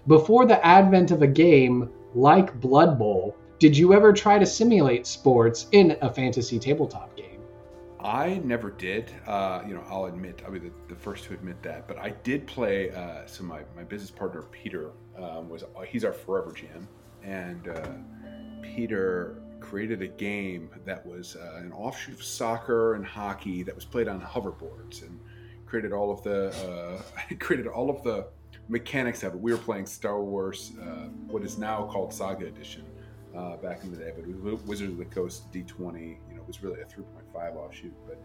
Before the advent of a game, like Blood Bowl, did you ever try to simulate sports in a fantasy tabletop game? I never did. Uh, you know, I'll admit, I'll be the, the, first to admit that. But I did play. Uh, so my, my business partner Peter um, was uh, he's our forever GM, and uh, Peter created a game that was uh, an offshoot of soccer and hockey that was played on hoverboards, and created all of the uh, <laughs> created all of the mechanics of it. We were playing Star Wars, what is now called Saga Edition, back in the day, but it was Wizards of the Coast D20. Was really a 3.5 offshoot, but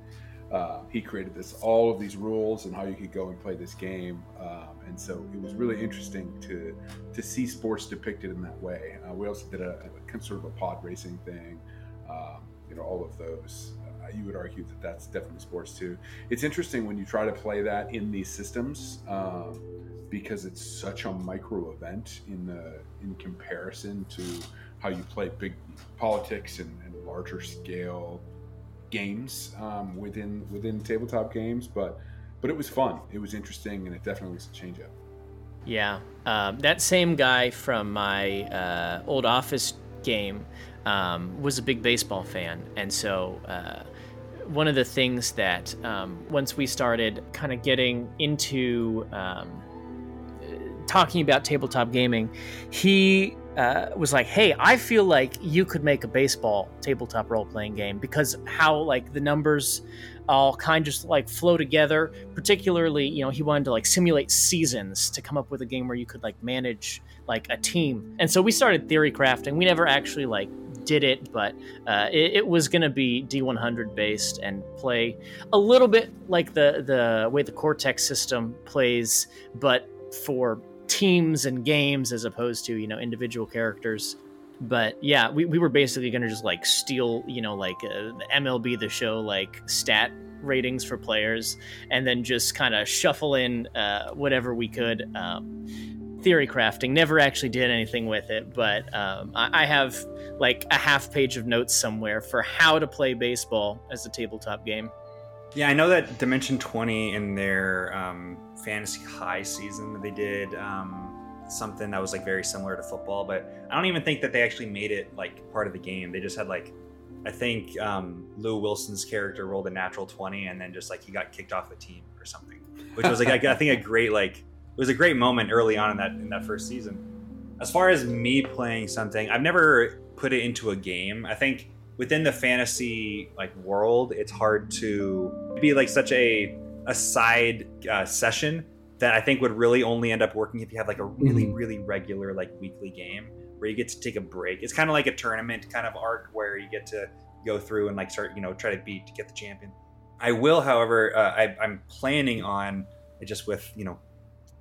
uh, he created this, all of these rules and how you could go and play this game. Um, and so it was really interesting to to see sports depicted in that way. Uh, we also did a, a, sort of a pod racing thing. Um, you know, all of those. Uh, you would argue that that's definitely sports too. It's interesting when you try to play that in these systems. Um, because it's such a micro event in the in comparison to how you play big politics and larger scale games um, within within tabletop games. But but it was fun. It was interesting, and it definitely was a change up. Yeah, um, that same guy from my uh, old office game um, was a big baseball fan, and so. Uh, one of the things that um, once we started kind of getting into um, talking about tabletop gaming, he uh, was like, "Hey, I feel like you could make a baseball tabletop role playing game because how like the numbers all kind of just like flow together. Particularly, you know, he wanted to like simulate seasons to come up with a game where you could like manage like a team. And so we started theory crafting. We never actually like did it, but uh, it, it, was going to be D100 based and play a little bit like the the way the Cortex system plays, but for teams and games as opposed to you know individual characters but yeah we, we were basically gonna just like steal you know like uh, mlb the show like stat ratings for players and then just kind of shuffle in uh, whatever we could um, theory crafting. Never actually did anything with it, but um, I, I have like a half page of notes somewhere for how to play baseball as a tabletop game. Yeah, I know that Dimension 20 in their um, Fantasy High season, that they did um, something that was like very similar to football, but I don't even think that they actually made it like part of the game. They just had like, I think um, Lou Wilson's character rolled a natural 20 and then just like he got kicked off the team or something, which was like, I, I think a great, like, it was a great moment early on in that, in that first season. As far as me playing something, I've never put it into a game. I think within the fantasy like world, it's hard to be like such a a side uh, session that I think would really only end up working if you have like a really Mhm. really regular like weekly game where you get to take a break. It's kind of like a tournament kind of arc where you get to go through and like start you know try to beat to get the champion. I will, however, uh, I, I'm planning on just with you know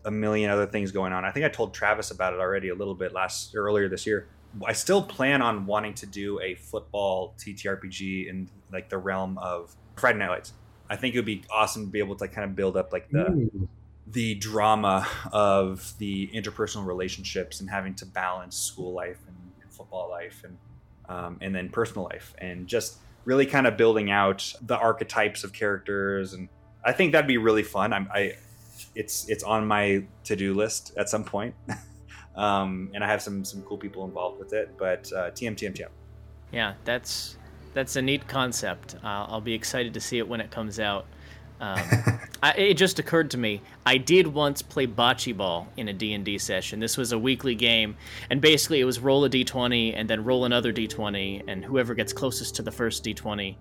a million other things going on. I think I told Travis about it already a little bit last earlier this year. I still plan on wanting to do a football TTRPG in like the realm of Friday Night Lights. I think it would be awesome to be able to kind of build up like the Mm. the drama of the interpersonal relationships and having to balance school life and, and football life and um, and then personal life and just really kind of building out the archetypes of characters and I think that'd be really fun. I'm I it's it's on my to do list at some point. <laughs> um, and I have some some cool people involved with it. But uh, TM TM TM. Yeah, that's that's a neat concept. Uh, I'll be excited to see it when it comes out. Um, <laughs> I, it just occurred to me I did once play bocce ball in a D&D session. This was a weekly game, and basically it was roll a d20 and then roll another d20, and whoever gets closest to the first d20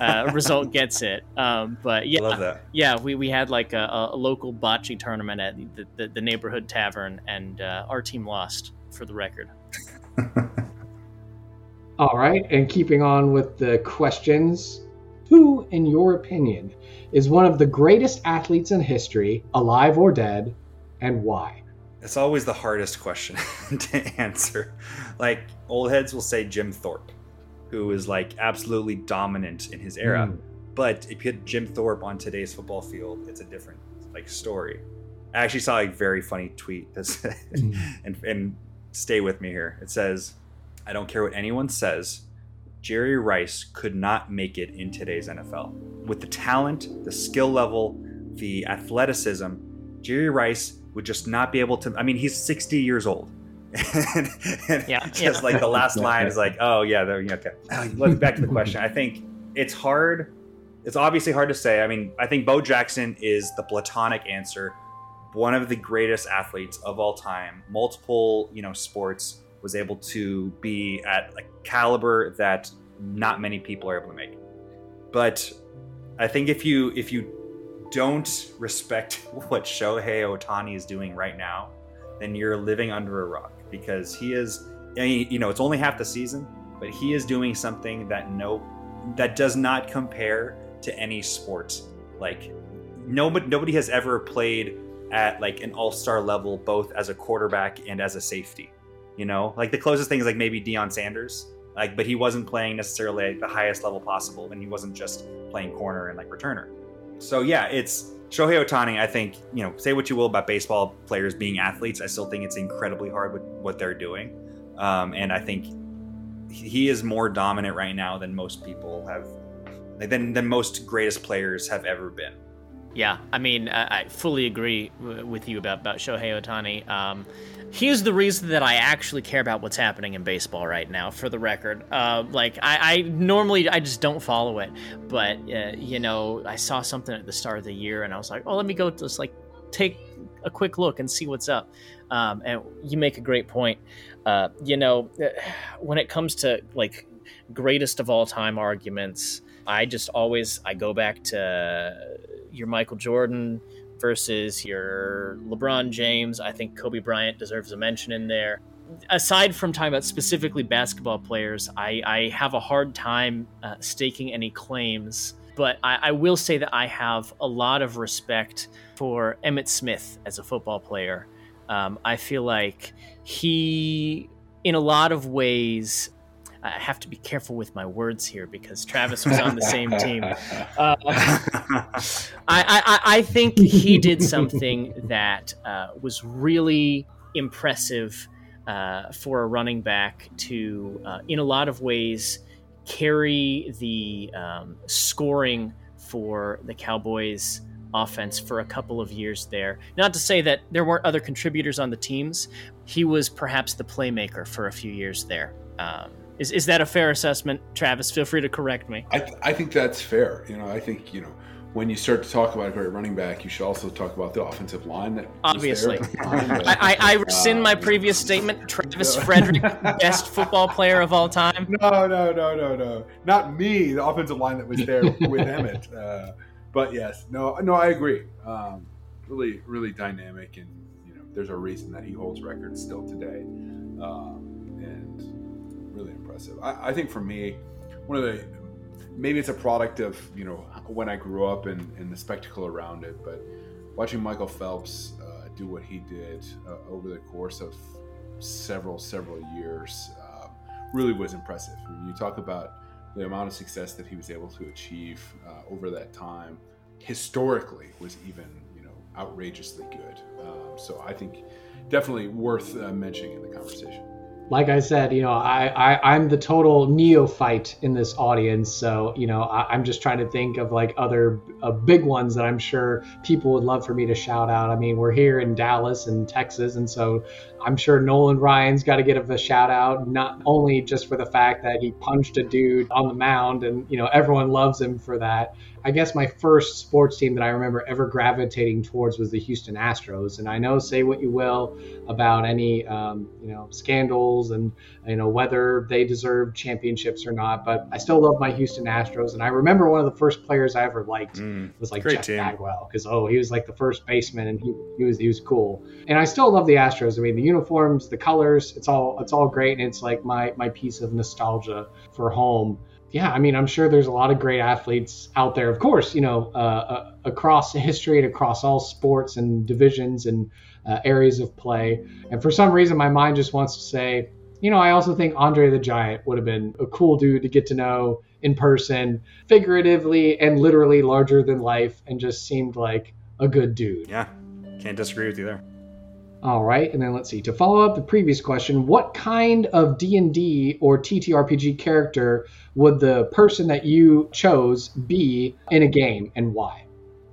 uh, <laughs> result gets it. Um, but yeah, I love that. yeah, we, we had like a, a local bocce tournament at the, the, the neighborhood tavern, and uh, our team lost, for the record. <laughs> All right, and keeping on with the questions, who, in your opinion, is one of the greatest athletes in history, alive or dead, and why? It's always the hardest question <laughs> to answer. Like old heads will say Jim Thorpe, who is like absolutely dominant in his era. Mm. But if you put Jim Thorpe on today's football field, it's a different like story. I actually saw a very funny tweet that said, Mm. <laughs> and, and stay with me here. It says, I don't care what anyone says, Jerry Rice could not make it in today's NFL. With the talent, the skill level, the athleticism, Jerry Rice would just not be able to. I mean, he's 60 years old. and, <laughs> and Yeah, just yeah. like the last <laughs> line is like, oh, yeah, there, okay. <laughs> Let's back to the question. I think it's hard. It's obviously hard to say. I mean, I think Bo Jackson is the platonic answer one of the greatest athletes of all time, multiple, you know, sports, was able to be at a caliber that not many people are able to make. But I think if you if you don't respect <laughs> what Shohei Ohtani is doing right now, then you're living under a rock because he is you know, it's only half the season, but he is doing something that no that does not compare to any sport. Like nobody nobody has ever played at like an all-star level both as a quarterback and as a safety you know? Like the closest thing is like maybe Deion Sanders. Like but he wasn't playing necessarily at the highest level possible and he wasn't just playing corner and like returner. So yeah it's Shohei Ohtani I think you know say what you will about baseball players being athletes I still think it's incredibly hard with what they're doing. Um, and I think he is more dominant right now than most people have than than most greatest players have ever been Yeah, I mean, I, I fully agree w- with you about, about Shohei Ohtani. Um, he's the reason that I actually care about what's happening in baseball right now. For the record, uh, like I, I normally I just don't follow it, but uh, you know, I saw something at the start of the year, and I was like, oh, let me go just like take a quick look and see what's up. Um, and you make a great point. Uh, you know, when it comes to like greatest of all time arguments, I just always I go back to your Michael Jordan versus your LeBron James. I think Kobe Bryant deserves a mention in there. Aside from talking about specifically basketball players, I, I have a hard time uh, staking any claims. But I, I will say that I have a lot of respect for Emmitt Smith as a football player. Um, I feel like he, in a lot of ways, I have to be careful with my words here because Travis was on the same team. <laughs> Uh, I, I, I think he did something that uh, was really impressive uh, for a running back to, uh, in a lot of ways, carry the um, scoring for the Cowboys offense for a couple of years there. Not to say that there weren't other contributors on the teams, he was perhaps the playmaker for a few years there. Um, is, is that a fair assessment, Travis? Feel free to correct me. I, th- I think that's fair. You know, I think you know when you start to talk about a great running back, you should also talk about the offensive line. That obviously, <laughs> I, I, I, rescind uh, my previous statement. Travis <laughs> Frederick, best football player of all time. <laughs> No, no, no, no, no, not me. The offensive line that was there with Emmitt. Uh, but yes, no, no, I agree. Um, really, really dynamic, and you know, there's a reason that he holds records still today, really impressive. I, I think for me, one of the maybe it's a product of you know when I grew up and, and the spectacle around it, but watching Michael Phelps uh, do what he did uh, over the course of several several years uh, really was impressive. When you talk about the amount of success that he was able to achieve uh, over that time historically was even you know outrageously good. Um, so I think definitely worth uh, mentioning in the conversation. Like I said, you know, I, I I'm the total neophyte in this audience, so you know I, am just trying to think of like other uh, big ones that I'm sure people would love for me to shout out. I mean, we're here in Dallas and Texas, and so I'm sure Nolan Ryan's got to get a shout out, not only just for the fact that he punched a dude on the mound and, you know, everyone loves him for that. I guess my first sports team that I remember ever gravitating towards was the Houston Astros. And I know, say what you will about any, um, you know, scandals and, you know, whether they deserve championships or not, but I still love my Houston Astros. And I remember one of the first players I ever liked mm, was like Jeff team. Bagwell because, oh, he was like the first baseman and he, he was, he was cool. And I still love the Astros. I mean, the uniforms, the colors, it's all it's all great, and it's like my my piece of nostalgia for home. Yeah, I mean, I'm sure there's a lot of great athletes out there. Of course, you know, uh, uh, across history and across all sports and divisions and uh, areas of play. And for some reason, my mind just wants to say, you know, I also think Andre the Giant would have been a cool dude to get to know in person, figuratively and literally larger than life, and just seemed like a good dude. Yeah, can't disagree with you there. All right, and then let's see. To follow up the previous question, what kind of D&D or TTRPG character would the person that you chose be in a game and why?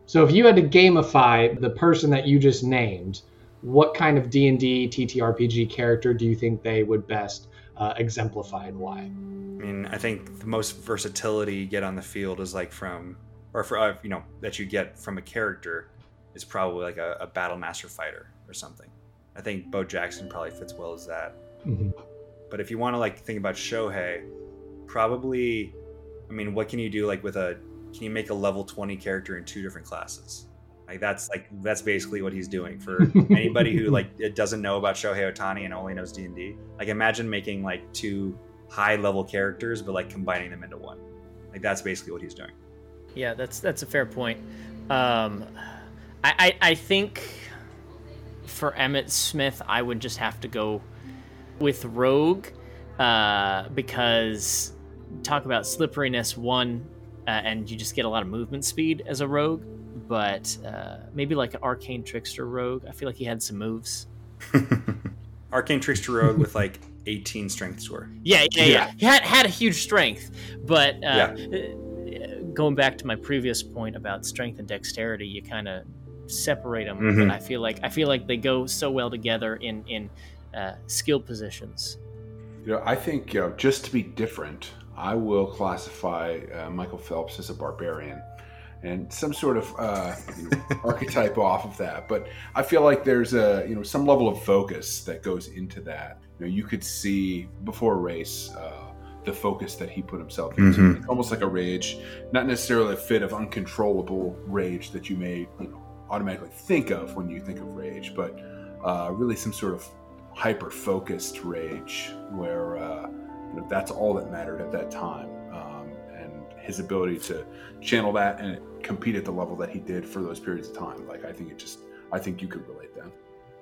So if you had to gamify the person that you just named, what kind of D&D TTRPG character do you think they would best uh, exemplify and why? I mean, I think the most versatility you get on the field is like from or for uh, you know that you get from a character is probably like a, a battle master fighter or something. I think Bo Jackson probably fits well as that. Mm-hmm. But if you want to like think about Shohei, probably, I mean, what can you do like with a? Can you make a level twenty character in two different classes? Like that's like that's basically what he's doing for <laughs> anybody who like doesn't know about Shohei Ohtani and only knows D and D. Like imagine making like two high level characters, but like combining them into one. Like that's basically what he's doing. Yeah, that's that's a fair point. Um, I, I, I think for Emmitt Smith, I would just have to go with Rogue uh, because talk about slipperiness one, uh, and you just get a lot of movement speed as a Rogue. But uh, maybe like an Arcane Trickster Rogue. I feel like he had some moves. <laughs> Arcane Trickster Rogue with like 18 strength score. Yeah, yeah, yeah. yeah. He had, had a huge strength, but uh, yeah. going back to my previous point about strength and dexterity, you kind of separate them. Mm-hmm. But I feel like I feel like they go so well together in in uh, skill positions. You know, I think you know, just to be different, I will classify uh, Michael Phelps as a barbarian and some sort of uh, you know, <laughs> archetype off of that. But I feel like there's a you know some level of focus that goes into that. You know, you could see before a race. Uh, the focus that he put himself into, mm-hmm. almost like a rage, not necessarily a fit of uncontrollable rage that you may you know, automatically think of when you think of rage, but uh, really some sort of hyper focused rage where uh, you know, that's all that mattered at that time. Um, and his ability to channel that and compete at the level that he did for those periods of time. Like, I think it just, I think you could relate that.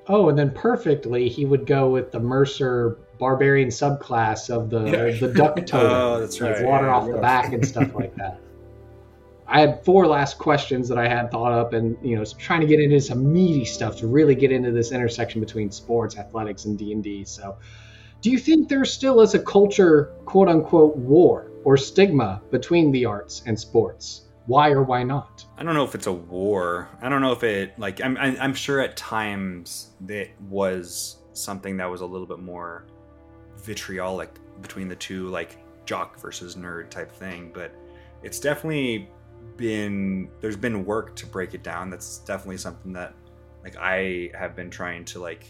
Oh, and then perfectly, he would go with the Mercer barbarian subclass of the yeah. the duck <laughs> totem, oh, that's right. like water yeah, off yeah. the back and stuff like that. I had four last questions that I had thought up, and you know, trying to get into some meaty stuff to really get into this intersection between sports, athletics, and D and D. So, do you think there still is a culture, quote unquote, war or stigma between the arts and sports? Why or why not? I don't know if it's a war. I don't know if it like I'm I'm sure at times it was something that was a little bit more vitriolic between the two, like jock versus nerd type thing. But it's definitely been there's been work to break it down. That's definitely something that like I have been trying to like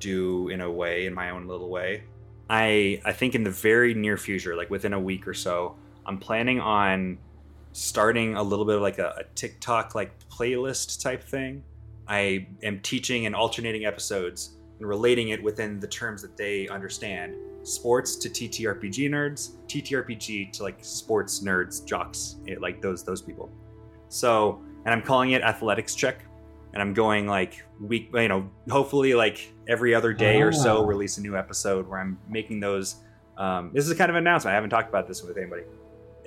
do in a way in my own little way. I I think in the very near future, like within a week or so, I'm planning on starting a little bit of like a, a TikTok like playlist type thing. I am teaching and alternating episodes and relating it within the terms that they understand. Sports to TTRPG nerds, TTRPG to like sports nerds, jocks, it, eh, like those those people. So, and I'm calling it athletics check, and I'm going like week, you know, hopefully like every other day or so, ah. release a new episode where I'm making those. Um, this is kind of an announcement. I haven't talked about this with anybody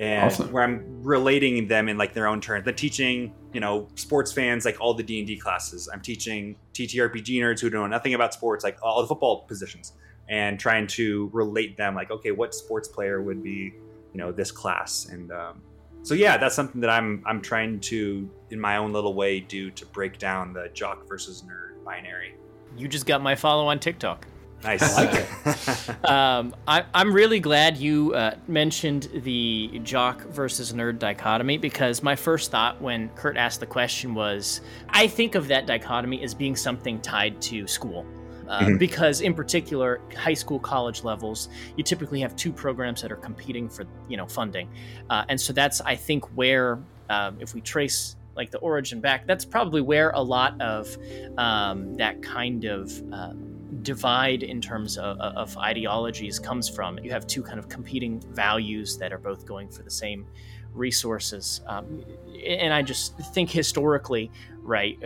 and awesome. where I'm relating them in like their own terms. The teaching, you know, sports fans like all the D and D classes. I'm teaching TTRPG nerds who don't know nothing about sports, like all the football positions, and trying to relate them. Like, okay, what sports player would be, you know, this class? And um, so yeah, that's something that I'm I'm trying to, in my own little way, do to break down the jock versus nerd binary. You just got my follow on TikTok. Nice. I like it. <laughs> um, I, am really glad you uh, mentioned the jock versus nerd dichotomy because my first thought when Kurt asked the question was I think of that dichotomy as being something tied to school. Uh, mm-hmm. Because in particular, high school, college levels, you typically have two programs that are competing for you know funding, uh, and so that's I think where um, if we trace like the origin back, that's probably where a lot of um, that kind of um, divide in terms of, of, ideologies comes from. You have two kind of competing values that are both going for the same resources. Um, and I just think historically, right?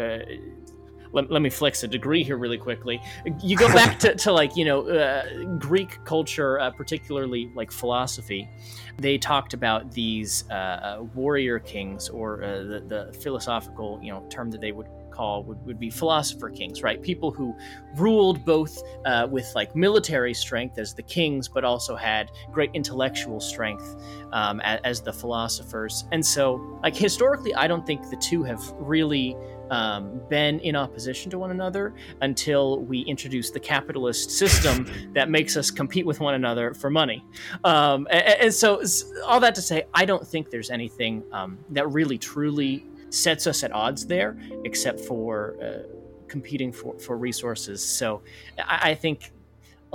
Let, let, me flex a degree here really quickly. You go back to, to like, you know, uh, Greek culture, uh, particularly like philosophy. They talked about these uh, uh warrior kings or uh, the, the philosophical, you know, term that they would call would, would be philosopher kings, right? People who ruled both uh, with like military strength as the kings, but also had great intellectual strength um, as, as, the philosophers. And so, like historically, I don't think the two have really um, been in opposition to one another until we introduce the capitalist system that makes us compete with one another for money. Um, and, and, so, all that to say, I don't think there's anything um, that really truly sets us at odds there, except for uh, competing for, for resources. So I, I, think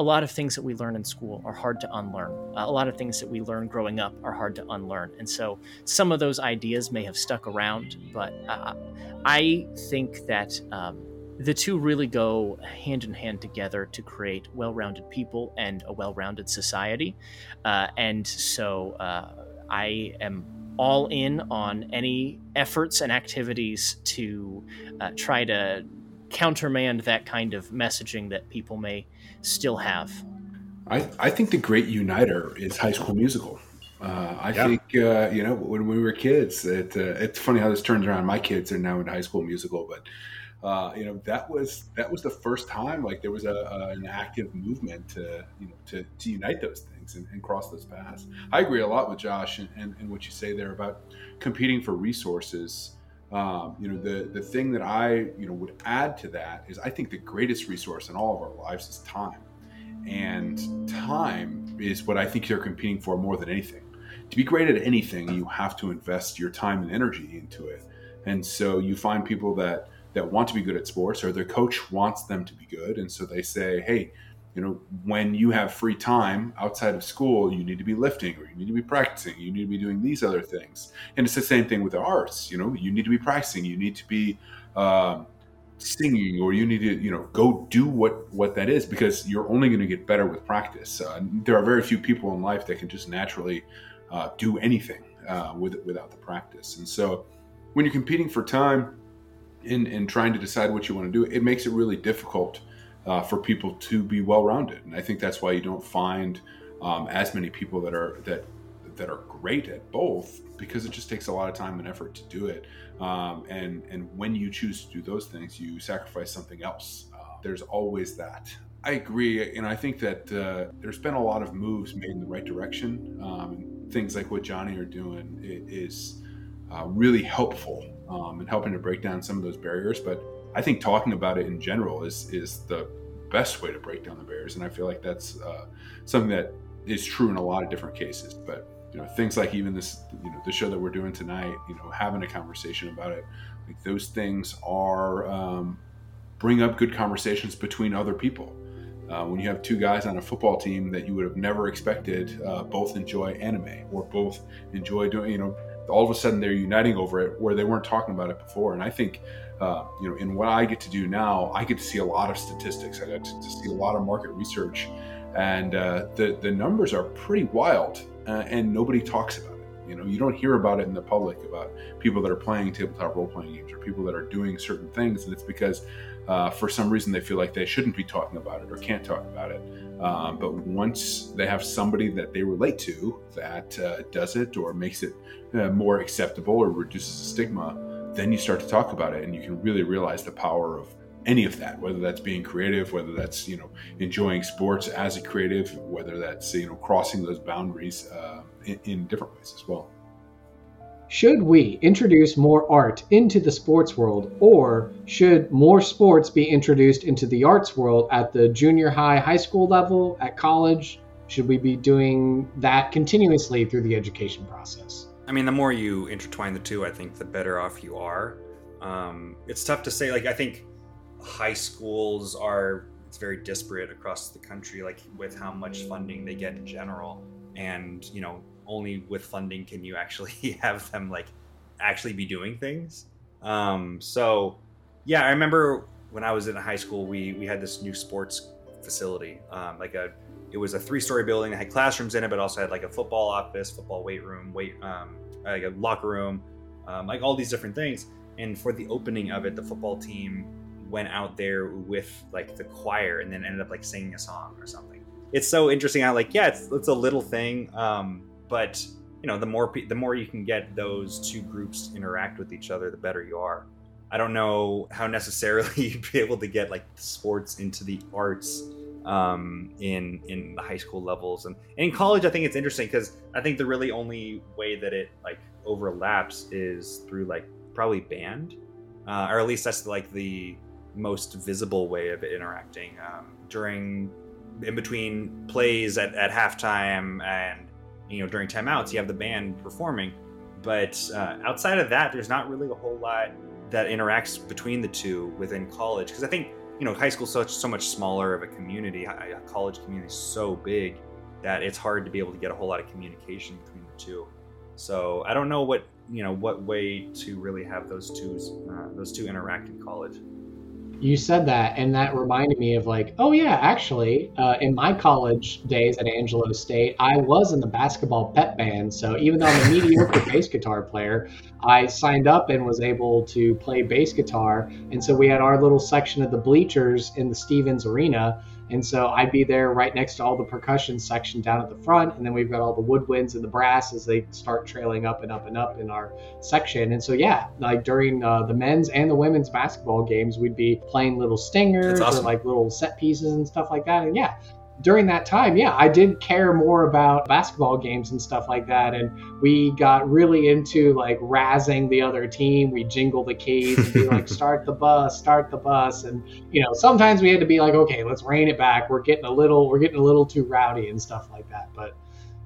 a lot of things that we learn in school are hard to unlearn. A lot of things that we learn growing up are hard to unlearn. And so some of those ideas may have stuck around, but uh, I think that. Um, the two really go hand in hand together to create well rounded people and a well rounded society. Uh, and so uh, I am all in on any efforts and activities to uh, try to countermand that kind of messaging that people may still have. I, I think the great uniter is High School Musical. Uh, I yeah. think uh, you know when we were kids, it, uh, it's funny how this turns around. My kids are now in High School Musical, but uh, you know that was that was the first time like there was a, a an active movement to you know to, to unite those things and, and, cross those paths. I agree a lot with Josh and, and, and what you say there about competing for resources. Um, you know the the thing that I you know would add to that is I think the greatest resource in all of our lives is time, and time is what I think they're competing for more than anything. To be great at anything, you have to invest your time and energy into it, and so you find people that that want to be good at sports or their coach wants them to be good. And so they say hey you know when you have free time outside of school you need to be lifting or you need to be practicing you need to be doing these other things. And it's the same thing with the arts you know you need to be practicing you need to be um, singing or you need to you know go do what what that is because you're only going to get better with practice. Uh, there are very few people in life that can just naturally uh, do anything uh, with without the practice. And so when you're competing for time in, in trying to decide what you want to do, it makes it really difficult uh, for people to be well rounded. And I think that's why you don't find um, as many people that are that that are great at both because it just takes a lot of time and effort to do it. Um, and and when you choose to do those things, you sacrifice something else. Uh, there's always that. I agree, and I think that uh, there's been a lot of moves made in the right direction. Um, things like what Johnny are doing is uh, really helpful um, in helping to break down some of those barriers. But I think talking about it in general is is the best way to break down the barriers, and I feel like that's uh, something that is true in a lot of different cases. But you know, things like even this, you know, the show that we're doing tonight, you know, having a conversation about it, like those things are um, bring up good conversations between other people. Uh, when you have two guys on a football team that you would have never expected uh, both enjoy anime or both enjoy doing, you know, all of a sudden they're uniting over it where they weren't talking about it before. And I think, uh, you know, in what I get to do now, I get to see a lot of statistics. I get to, see a lot of market research, and uh, the the numbers are pretty wild, uh, and nobody talks about it. You know, you don't hear about it in the public about people that are playing tabletop role playing games or people that are doing certain things, and it's because uh, for some reason they feel like they shouldn't be talking about it or can't talk about it. Um, but once they have somebody that they relate to that uh, does it or makes it more acceptable or reduces the stigma, then you start to talk about it and you can really realize the power of any of that whether that's being creative whether that's you know enjoying sports as a creative whether that's you know crossing those boundaries uh, in, in different ways as well should we introduce more art into the sports world, or should more sports be introduced into the arts world at the junior high, high school level, at college? Should we be doing that continuously through the education process? I mean, the more you intertwine the two, I think the better off you are. Um, it's tough to say. Like, I think high schools are it's very disparate across the country, like with how much funding they get in general, and you know only with funding can you actually <laughs> have them like actually be doing things. Um, so yeah, I remember when I was in high school, we we had this new sports facility, um, like a it was a three story building that had classrooms in it, but also had like a football office, football weight room, weight um, like a locker room, um, like all these different things. And for the opening of it, the football team went out there with like the choir and then ended up like singing a song or something. It's so interesting how like yeah, it's it's a little thing, um, but you know the more the more you can get those two groups interact with each other the better you are i don't know how necessarily <laughs> you'd be able to get like sports into the arts um, in in the high school levels. And, and in college i think it's interesting because i think the really only way that it like overlaps is through like probably band uh, or at least that's like the most visible way of interacting um, during in between plays at, at halftime and you know during timeouts you have the band performing. But uh, outside of that there's not really a whole lot that interacts between the two within college. Because i think you know high school such so much smaller of a community a college community is so big that it's hard to be able to get a whole lot of communication between the two. So i don't know what you know what way to really have those two uh, those two interact in college you said that, and that reminded me of like, oh yeah, actually, uh, in my college days at Angelo State, I was in the basketball pep band. So even though I'm a mediocre bass guitar player, I signed up and was able to play bass guitar. And so we had our little section of the bleachers in the Stephens Arena and so I'd be there right next to all the percussion section down at the front. And then we've got all the woodwinds and the brass as they start trailing up and up and up in our section. And so, yeah, like during uh, the men's and the women's basketball games, we'd be playing little stingers awesome. or like little set pieces and stuff like that. And yeah, during that time, yeah, I did care more about basketball games and stuff like that. And we got really into like razzing the other team. We jingle the keys and be like, <laughs> start the bus, start the bus. And, you know, sometimes we had to be like, okay, let's rein it back. We're getting a little, we're getting a little too rowdy and stuff like that. But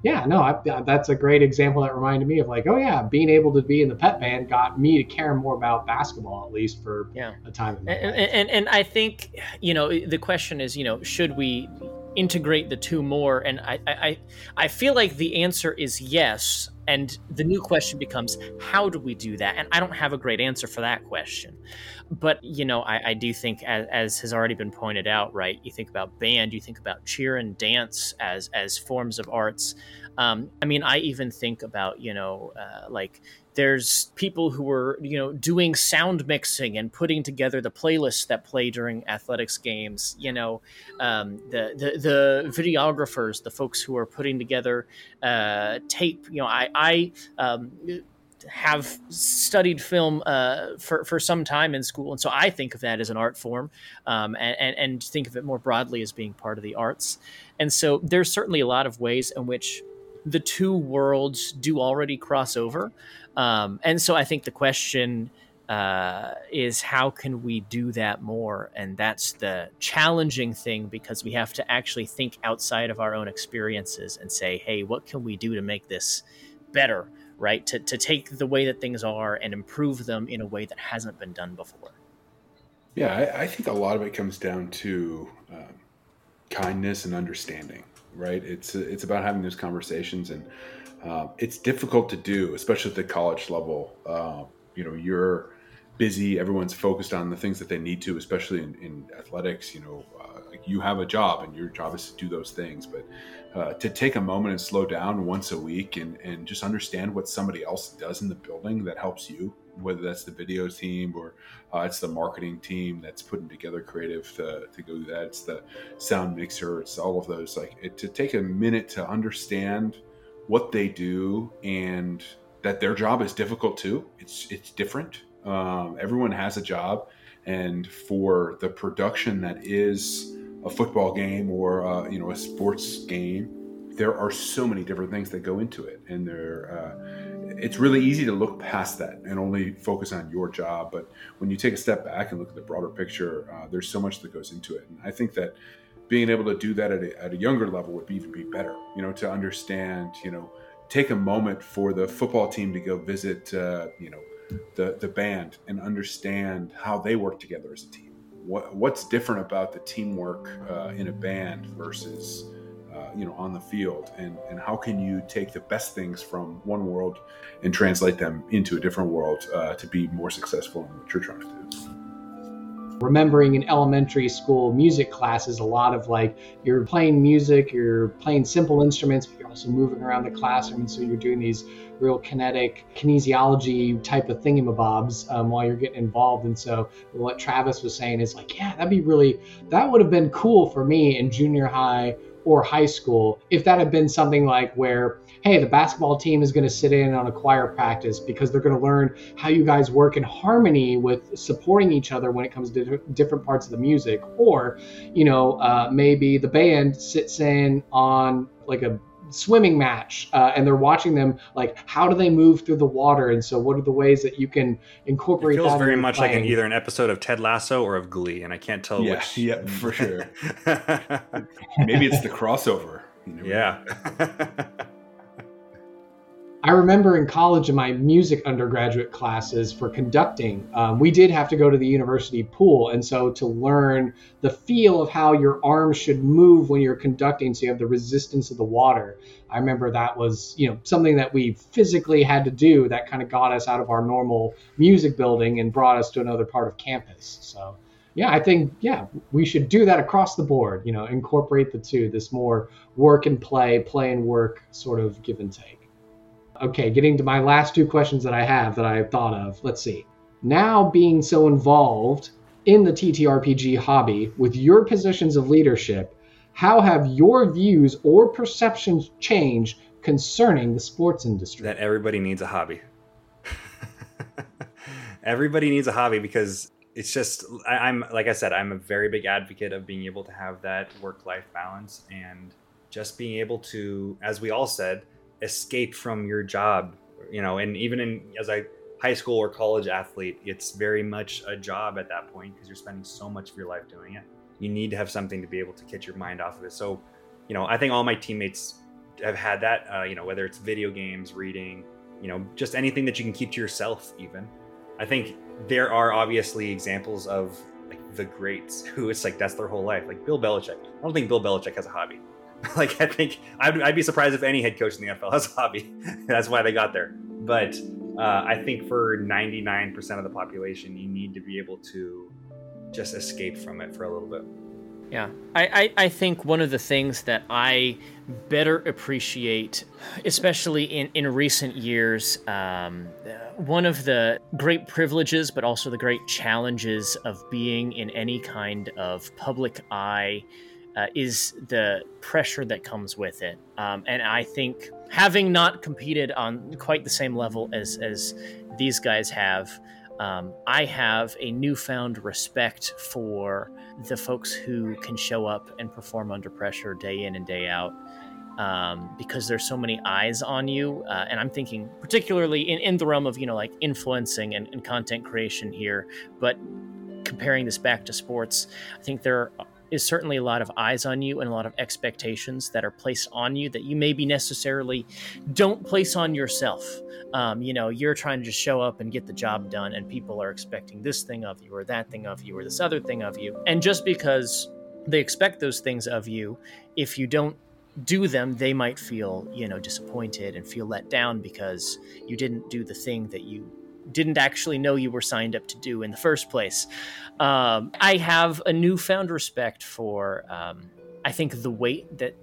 yeah, no, I, uh, that's a great example that reminded me of like, oh yeah, being able to be in the pep band got me to care more about basketball at least for yeah. a time. And, and, and I think you know the question is, you know, should we integrate the two more and I, I i feel like the answer is yes and the new question becomes how do we do that? And i don't have a great answer for that question. But you know i, I do think as, as, has already been pointed out right you think about band you think about cheer and dance as as forms of arts. Um, i mean i even think about you know uh, like there's people who are you know doing sound mixing and putting together the playlists that play during athletics games you know um, the, the the videographers the folks who are putting together uh, tape you know i i um, have studied film uh, for for some time in school, and so I think of that as an art form, um, and, and, and think of it more broadly as being part of the arts. And so there's certainly a lot of ways in which the two worlds do already cross over. Um, and so I think the question uh, is how can we do that more? And that's the challenging thing because we have to actually think outside of our own experiences and say, hey, what can we do to make this better? Right? To, to take the way that things are and improve them in a way that hasn't been done before. Yeah, I, I think a lot of it comes down to um, kindness and understanding right? It's it's about having those conversations, and uh, it's difficult to do, especially at the college level. Uh, you know, you're busy. Everyone's focused on the things that they need to, especially in, in athletics. You know, uh, you have a job, and your job is to do those things. But uh, to take a moment and slow down once a week, and and just understand what somebody else does in the building that helps you whether that's the video team or uh, it's the marketing team that's putting together creative to, to go do that. It's the sound mixer. It's all of those. Like it, to take a minute to understand what they do and that their job is difficult too. It's it's different. Um, everyone has a job, and for the production that is a football game or uh, you know a sports game, there are so many different things that go into it, and there. Uh, it's really easy to look past that and only focus on your job. But when you take a step back and look at the broader picture, uh, there's so much that goes into it. And I think that being able to do that at a, at a younger level would be, even be better, you know, to understand, you know, take a moment for the football team to go visit, uh, you know, the, the band and understand how they work together as a team. What, what's different about the teamwork uh, in a band versus uh, you know on the field and and how can you take the best things from one world and translate them into a different world uh, to be more successful in what you're trying to do remembering in elementary school music classes a lot of like you're playing music you're playing simple instruments but you're also moving around the classroom and so you're doing these real kinetic kinesiology type of thingamabobs um, while you're getting involved and so what travis was saying is like yeah that'd be really that would have been cool for me in junior high or high school if that had been something like where hey the basketball team is going to sit in on a choir practice because they're going to learn how you guys work in harmony with supporting each other when it comes to different parts of the music. Or you know uh, maybe the band sits in on like a swimming match uh, and they're watching them like how do they move through the water? And so what are the ways that you can incorporate it feels very much playing? like an, either an episode of ted lasso or of glee and i can't tell yeah, which. yeah <laughs> for sure. <laughs> Maybe it's the crossover. Yeah <laughs> I remember in college in my music undergraduate classes for conducting, um, we did have to go to the university pool. And so to learn the feel of how your arms should move when you're conducting, so you have the resistance of the water. I remember that was, you know, something that we physically had to do that kind of got us out of our normal music building and brought us to another part of campus. So yeah, I think yeah, we should do that across the board. You know, incorporate the two, this more work and play, play and work sort of give and take. Okay, getting to my last two questions that I have that I have thought of. Let's see. Now being so involved in the TTRPG hobby with your positions of leadership, how have your views or perceptions changed concerning the sports industry? That everybody needs a hobby. <laughs> everybody needs a hobby because it's just I, am like I said, I'm a very big advocate of being able to have that work life balance and just being able to, as we all said, escape from your job you know and even in as a high school or college athlete it's very much a job at that point because you're spending so much of your life doing it. You need to have something to be able to get your mind off of it. So you know i think all my teammates have had that uh, you know whether it's video games reading you know just anything that you can keep to yourself even. I think there are obviously examples of like the greats <laughs> who it's like that's their whole life. Like bill belichick. I don't think bill belichick has a hobby <laughs> like I think I'd, I'd, be surprised if any head coach in the NFL has a hobby. <laughs> That's why they got there. But uh, I think for 99% of the population, you need to be able to just escape from it for a little bit. Yeah, I, I, I think one of the things that I better appreciate, especially in, in recent years, um, one of the great privileges, but also the great challenges of being in any kind of public eye. Uh, is the pressure that comes with it, um, and I think having not competed on quite the same level as as these guys have, um, I have a newfound respect for the folks who can show up and perform under pressure day in and day out um, because there's so many eyes on you. Uh, and I'm thinking particularly in, in the realm of, you know, like influencing and, and content creation here, but comparing this back to sports, I think there is certainly a lot of eyes on you and a lot of expectations that are placed on you that you maybe necessarily don't place on yourself. Um, you know, you're trying to just show up and get the job done, and people are expecting this thing of you, or that thing of you, or this other thing of you. And just because they expect those things of you, if you don't do them, they might feel, you know, disappointed and feel let down because you didn't do the thing that you didn't actually know you were signed up to do in the first place. Um, I have a newfound respect for, um, I think, the weight that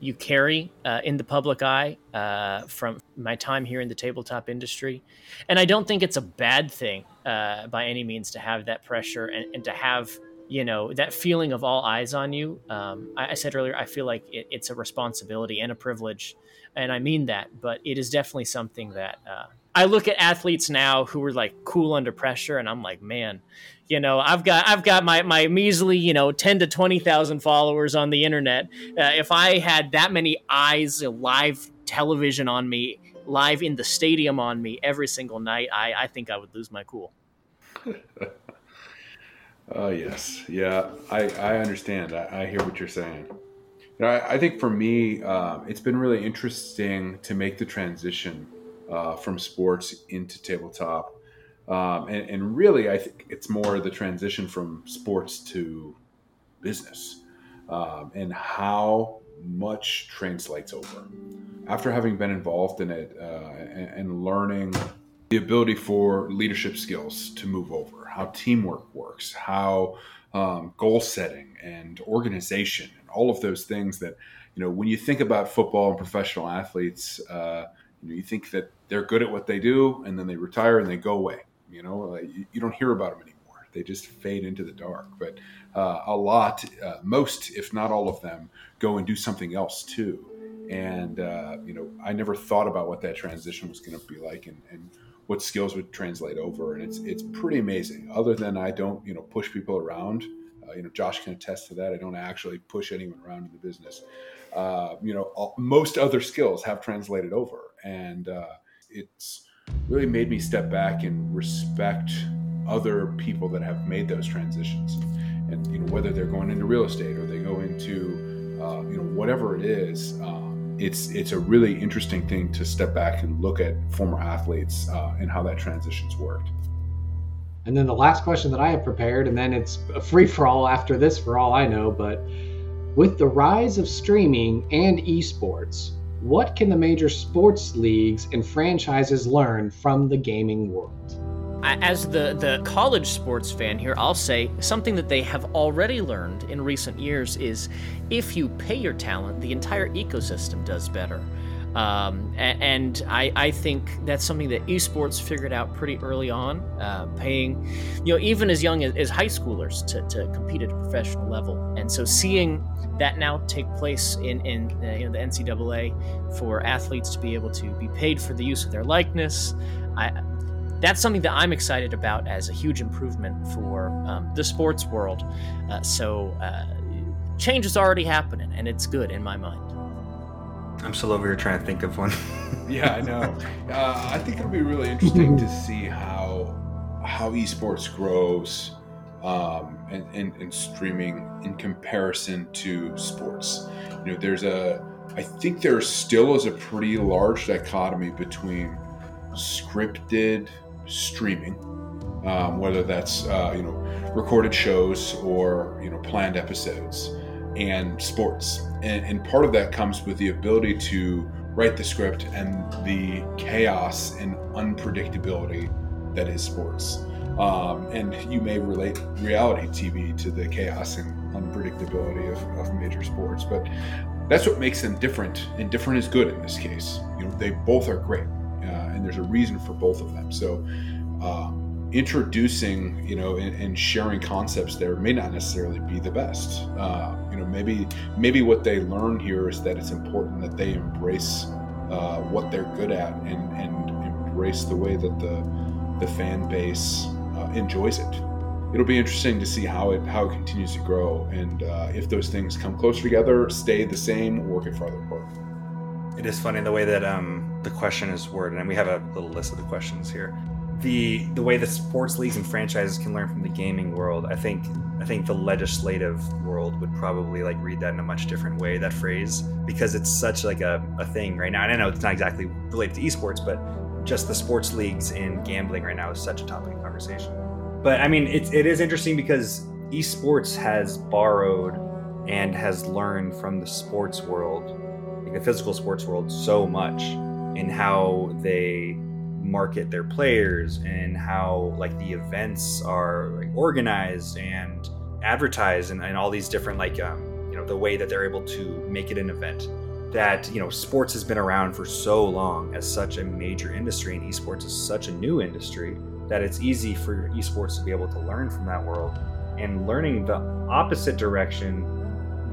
you carry uh, in the public eye uh, from my time here in the tabletop industry. And I don't think it's a bad thing uh, by any means to have that pressure and, and, to have, you know, that feeling of all eyes on you. Um, I, I, said earlier, I feel like it, it's a responsibility and a privilege. And I mean that, but it is definitely something that uh, I look at athletes now who are like cool under pressure, and I'm like, man, you know, I've got I've got my my measly you know ten to twenty thousand followers on the internet. Uh, if I had that many eyes, live television on me, live in the stadium on me every single night, I I think I would lose my cool. <laughs> Oh yes, yeah, I I understand. I, I hear what you're saying. You know, I, I think for me, uh, it's been really interesting to make the transition uh, from sports into tabletop. Um, and, and, really, I think it's more the transition from sports to business um, and how much translates over. After having been involved in it uh, and, and learning the ability for leadership skills to move over, how teamwork works, how um, goal setting and organization, and all of those things that, you know, when you think about football and professional athletes, uh, you, know, you think that they're good at what they do, and then they retire and they go away. You know, like, you, you, don't hear about them anymore. They just fade into the dark. But uh, a lot, uh, most, if not all of them, go and do something else too. And uh, you know, I never thought about what that transition was going to be like, and, and what skills would translate over. And it's it's pretty amazing. Other than I don't, you know, push people around. Uh, you know, Josh can attest to that. I don't actually push anyone around in the business. Uh, you know, all, most other skills have translated over and uh, it's really made me step back and respect other people that have made those transitions and you know whether they're going into real estate or they go into uh, you know whatever it is um, it's it's a really interesting thing to step back and look at former athletes uh, and how that transition's worked and then the last question that i have prepared and then it's a free for all after this for all i know but with the rise of streaming and esports what can the major sports leagues and franchises learn from the gaming world? As the, the college sports fan here, I'll say something that they have already learned in recent years is if you pay your talent, the entire ecosystem does better. Um, and I, I, think that's something that esports figured out pretty early on, uh, paying, you know, even as young as, as high schoolers to, to compete at a professional level. And so seeing that now take place in, in uh, you know, the NCAA for athletes to be able to be paid for the use of their likeness, I, that's something that I'm excited about as a huge improvement for um, the sports world. Uh, so uh, change is already happening, and it's good in my mind. I'm still over here trying to think of one. <laughs> yeah, I know. Uh, I think it'll be really interesting to see how how esports grows um, and, and, and, streaming in comparison to sports. You know, there's a I think there still is a pretty large dichotomy between scripted streaming, um, whether that's uh, you know recorded shows or you know planned episodes and sports. And, and part of that comes with the ability to write the script and the chaos and unpredictability that is sports. Um, and you may relate reality TV to the chaos and unpredictability of, of major sports, but that's what makes them different. And different is good in this case. You know, they both are great, uh, and there's a reason for both of them. So. Um, introducing you know and, and, sharing concepts there may not necessarily be the best uh, you know maybe maybe what they learn here is that it's important that they embrace uh, what they're good at and and embrace the way that the the fan base uh, enjoys it it'll be interesting to see how it how it continues to grow and uh, if those things come closer together stay the same or get farther apart it is funny the way that um, the question is worded and we have a little list of the questions here. The the way the sports leagues and franchises can learn from the gaming world i think i think the legislative world would probably like read that in a much different way that phrase because it's such like a, a thing right now. And i know it's not exactly related to esports but just the sports leagues and gambling right now is such a topic of conversation. But i mean it's, it is interesting because esports has borrowed and has learned from the sports world like the physical sports world so much in how they market their players and how like the events are like, organized and advertised and, and all these different like um, you know the way that they're able to make it an event that you know sports has been around for so long as such a major industry and esports is such a new industry that it's easy for esports to be able to learn from that world. And learning the opposite direction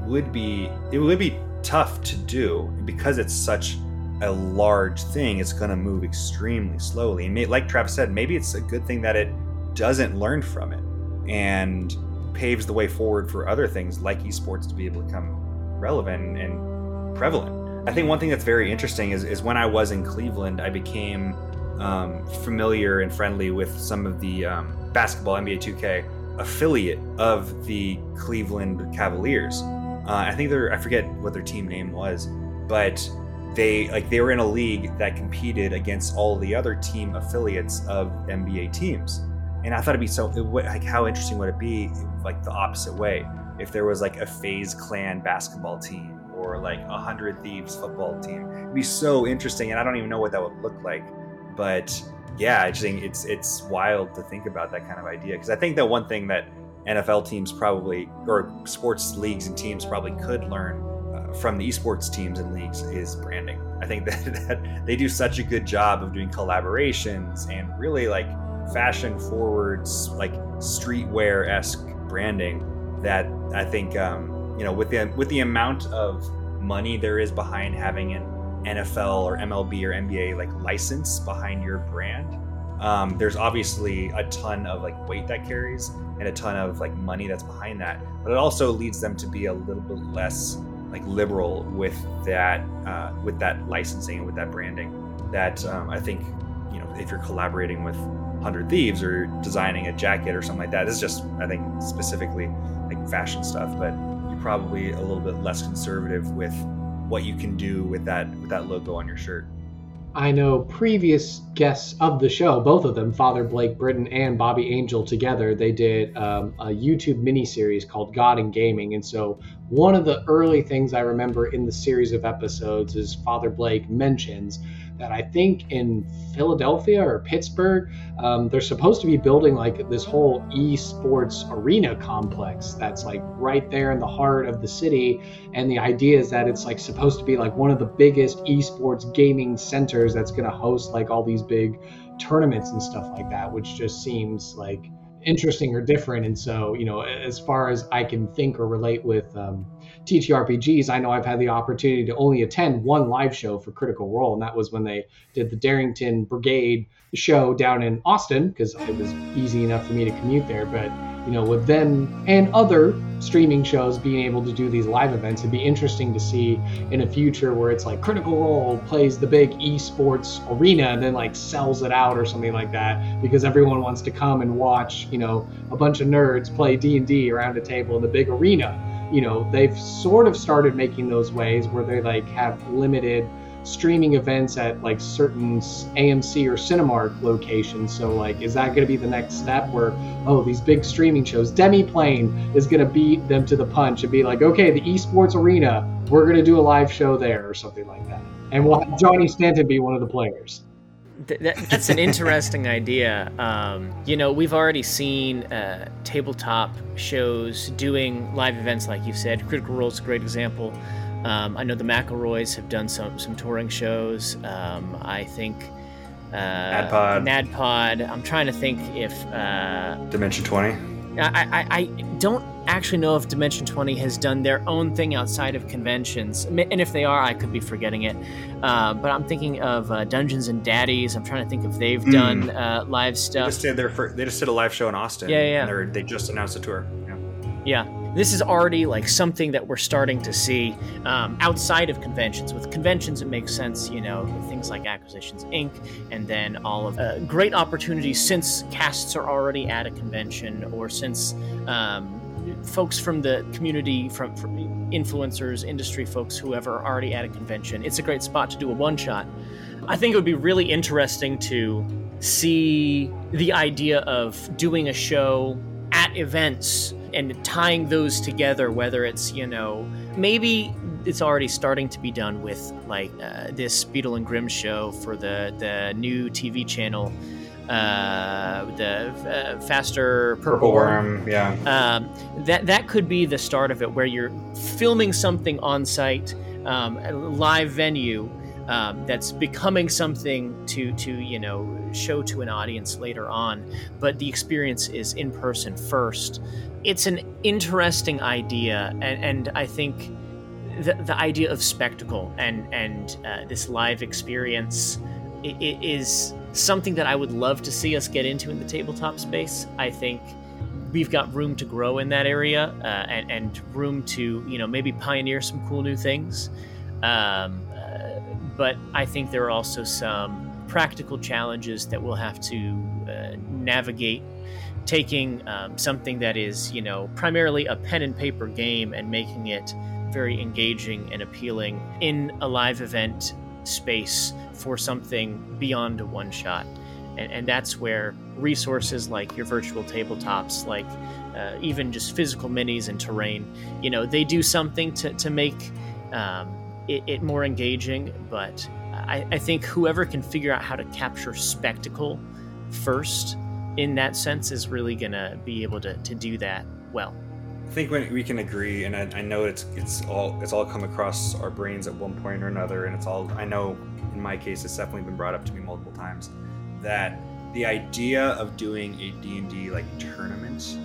would be it would be tough to do because it's such a large thing, it's going to move extremely slowly. And may, like Travis said, maybe it's a good thing that it doesn't learn from it and paves the way forward for other things like esports to be able to become relevant and prevalent. I think one thing that's very interesting is, is when I was in Cleveland, I became um, familiar and friendly with some of the um, basketball NBA 2K affiliate of the Cleveland Cavaliers. Uh, I think they're, I forget what their team name was, but they like they were in a league that competed against all the other team affiliates of NBA teams. And I thought it'd be so like how interesting would it be like the opposite way if there was like a FaZe Clan basketball team or like a Hundred Thieves football team. It'd be so interesting, and I don't even know what that would look like. But yeah, I just think it's it's wild to think about that kind of idea because I think that one thing that NFL teams probably or sports leagues and teams probably could learn from the esports teams and leagues is branding. I think <laughs> that, that they do such a good job of doing collaborations and really like fashion forwards, like streetwear esque branding that I think um, you know with the with the amount of money there is behind having an NFL or MLB or NBA like license behind your brand. Um, there's obviously a ton of like weight that carries and a ton of like money that's behind that, but it also leads them to be a little bit less like liberal with that uh, with that licensing and with that branding that um, I think you know if you're collaborating with Hundred Thieves or designing a jacket or something like that, this is just I think specifically like fashion stuff, but you're probably a little bit less conservative with what you can do with that with that logo on your shirt. I know previous guests of the show, both of them, Father Blake Britton and Bobby Angel together, they did um, a YouTube miniseries called God and Gaming. And so one of the early things I remember in the series of episodes is Father Blake mentions that I think in Philadelphia or Pittsburgh, um, they're supposed to be building like this whole esports arena complex that's like right there in the heart of the city. And the idea is that it's like supposed to be like one of the biggest esports gaming centers that's going to host like all these big tournaments and stuff like that, which just seems like interesting or different. And so, you know, as far as I can think or relate with um, TTRPGs, I know I've had the opportunity to only attend one live show for Critical Role, and that was when they did the Darrington Brigade show down in Austin because it was easy enough for me to commute there. But you know, with them and other streaming shows being able to do these live events, it'd be interesting to see in a future where it's like Critical Role plays the big esports arena and then like sells it out or something like that because everyone wants to come and watch, you know, a bunch of nerds play D&D around a table in the big arena. You know, they've sort of started making those ways where they like have limited streaming events at like certain AMC or Cinemark locations. So like, is that going to be the next step where oh these big streaming shows, Demi Demiplane is going to beat them to the punch and be like, okay, the esports arena, we're going to do a live show there or something like that, and we'll have Johnny Stanton be one of the players. Th- that, that's an interesting idea. Um, you know, we've already seen uh, tabletop shows doing live events, like you said. Critical Role is a great example. Um, I know the McElroys have done some some touring shows. Um, I think uh, NADDPOD. NADDPOD. I'm trying to think if uh, Dimension 20. I, I, I don't actually know if Dimension 20 has done their own thing outside of conventions. And if they are, I could be forgetting it. Uh, but I'm thinking of uh, Dungeons and Daddies. I'm trying to think if they've Mm. done uh, live They stuff. just did their fir- they just did a live show in Austin. Yeah, yeah. And they're, just announced a tour. Yeah. Yeah. This is already like something that we're starting to see um, outside of conventions. With conventions, it makes sense, you know, things like Acquisitions Inc. and then all of uh, great opportunities since casts are already at a convention or since um, folks from the community, from, from influencers, industry folks, whoever are already at a convention. It's a great spot to do a one shot. I think it would be really interesting to see the idea of doing a show at events and tying those together, whether it's, you know, maybe it's already starting to be done with like uh, this Beadle and Grimm show for the, the new TV channel, uh, the uh, Faster Purple, Purple Worm. Worm. Yeah. Um, that that could be the start of it, where you're filming something on site, um, a live venue um, that's becoming something to to you know show to an audience later on, but the experience is in person first. It's an interesting idea, and, and I think the, the idea of spectacle and and uh, this live experience is something that I would love to see us get into in the tabletop space. I think we've got room to grow in that area uh, and, and room to you know maybe pioneer some cool new things. Um, uh, but I think there are also some practical challenges that we'll have to uh, navigate. Taking um, something that is, you know, primarily a pen and paper game and making it very engaging and appealing in a live event space for something beyond a one shot. And, and that's where resources like your virtual tabletops, like uh, even just physical minis and terrain, you know, they do something to, to make um, it, it more engaging. But I, I think whoever can figure out how to capture spectacle first in that sense is really going to be able to, to do that well. I think when we can agree, and I, I know it's it's all it's all come across our brains at one point or another, and it's all I know. In my case, it's definitely been brought up to me multiple times that the idea of doing a D and D like tournament,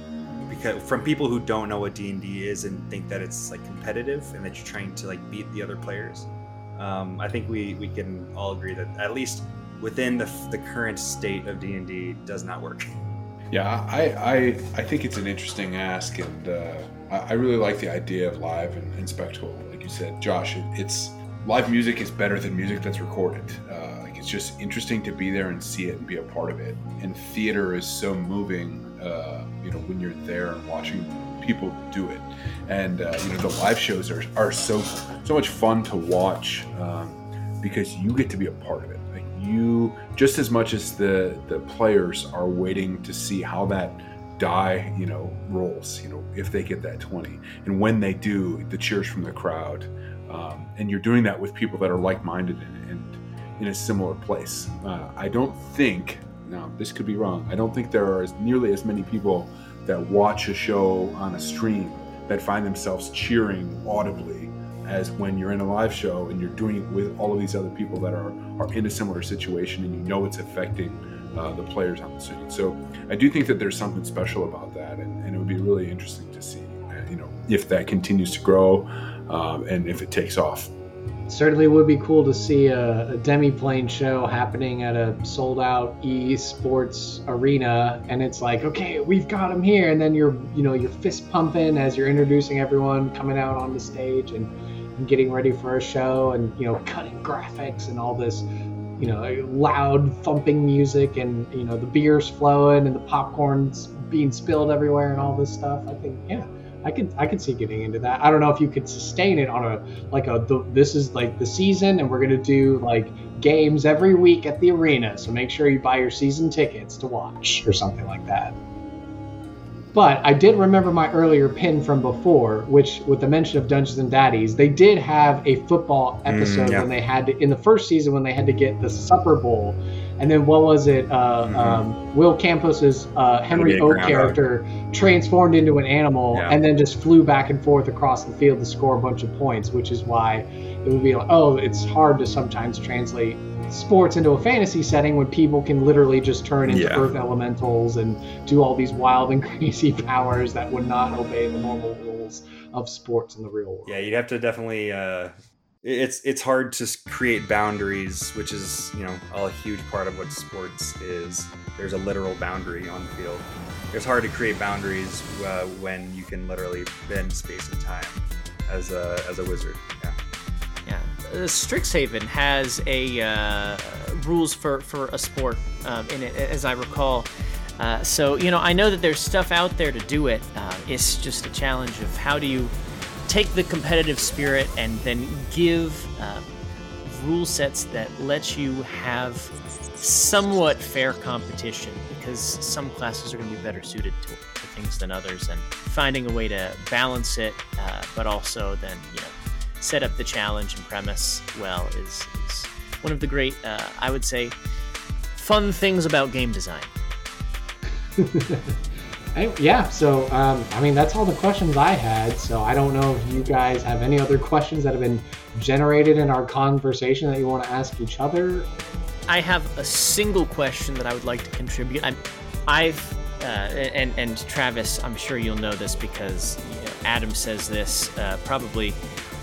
because from people who don't know what D and D is and think that it's like competitive and that you're trying to like beat the other players, um, I think we we can all agree that at least within the the current state of D and D does not work. <laughs> Yeah, I, I I think it's an interesting ask, and uh, I, really like the idea of live and, and spectacle. Like you said, Josh, it, it's live music is better than music that's recorded. Uh, like it's just interesting to be there and see it and be a part of it. And theater is so moving, uh, you know, when you're there and watching people do it. And uh, you know, the live shows are, are so so much fun to watch um, because you get to be a part of it. You, just as much as the the players are waiting to see how that die, you know, rolls. You know, if they get that twenty, and when they do, the cheers from the crowd. Um, and you're doing that with people that are like-minded and, and in a similar place. Uh, I don't think now this could be wrong. I don't think there are as nearly as many people that watch a show on a stream that find themselves cheering audibly as when you're in a live show and you're doing it with all of these other people that are, are in a similar situation and you know it's affecting uh, the players on the screen. So I do think that there's something special about that, and, and it would be really interesting to see, uh, you know, if that continues to grow um, and if it takes off. certainly would be cool to see a, a Demiplane show happening at a sold-out e-sports arena and it's like okay we've got them here and then you're you know you're fist pumping as you're introducing everyone coming out on the stage and getting ready for a show and you know cutting graphics and all this you know loud thumping music and you know the beers flowing and the popcorn's being spilled everywhere and all this stuff i think yeah I could I could see getting into that. I don't know if you could sustain it on a like a the, this is like the season and we're gonna do like games every week at the arena. So make sure you buy your season tickets to watch or something like that. But I did remember my earlier pin from before, which with the mention of Dungeons and Daddies, they did have a football episode yeah. when they had to in the first season when they had to get the Supper Bowl and then what was it? Uh, Mhm. um, Will Campos's uh, Henry Oak character transformed into an animal Yeah. and then just flew back and forth across the field to score a bunch of points, which is why it would be like, oh, it's hard to sometimes translate sports into a fantasy setting when people can literally just turn into Yeah. earth elementals and do all these wild and <laughs> crazy powers that would not obey the normal rules of sports in the real world. Yeah, you'd have to definitely. Uh, it's it's hard to create boundaries, which is you know a huge part of what sports is. There's a literal boundary on the field. It's hard to create boundaries uh, when you can literally bend space and time as a as a wizard. Yeah. Uh, Strixhaven has a uh, rules for for a sport um, in it, as I recall. Uh, so you know, I know that there's stuff out there to do it. Uh, it's just a challenge of how do you take the competitive spirit and then give uh, rule sets that let you have somewhat fair competition because some classes are going to be better suited to, to things than others and finding a way to balance it uh, but also then you know set up the challenge and premise well is, is one of the great uh, i would say fun things about game design <laughs> I, yeah, so um, I mean that's all the questions I had. So I don't know if you guys have any other questions that have been generated in our conversation that you want to ask each other. I have a single question that I would like to contribute. I'm, I've uh, and and Travis, I'm sure you'll know this because you know, Adam says this uh, probably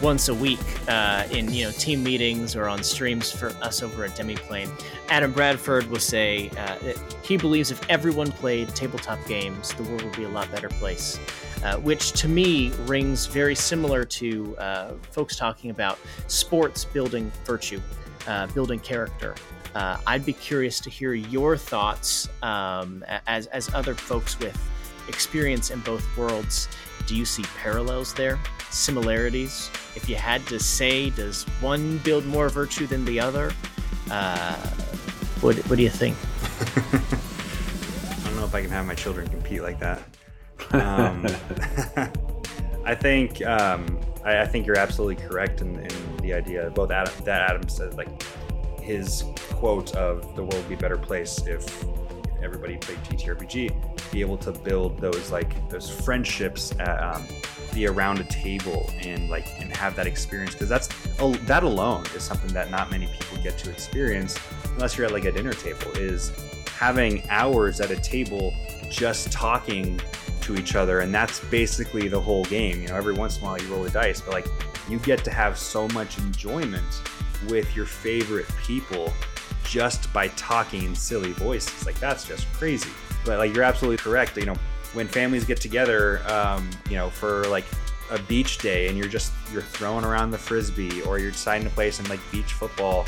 once a week uh, in you know team meetings or on streams for us over at Demiplane. Adam Bradford will say uh, that he believes if everyone played tabletop games, the world would be a lot better place. Uh, which to me rings very similar to uh, folks talking about sports building virtue, uh, building character. Uh, I'd be curious to hear your thoughts um, as, as other folks with experience in both worlds. Do you see parallels there? Similarities? If you had to say, does one build more virtue than the other? Uh, what, what do you think? <laughs> I don't know if I can have my children compete like that. Um, <laughs> I think um, I, I think you're absolutely correct in, in the idea. of Both Adam, that Adam said, like his quote of "the world would be a better place if everybody played TTRPG," be able to build those like those friendships, at, um, be around a table and like and have that experience because that's that alone is something that not many people get to experience unless you're at like a dinner table. Is having hours at a table just talking to each other and that's basically the whole game you know every once in a while you roll the dice but like you get to have so much enjoyment with your favorite people just by talking in silly voices. Like that's just crazy. But like you're absolutely correct. You know when families get together um, you know for like a beach day and you're just you're throwing around the frisbee or you're deciding to play some like beach football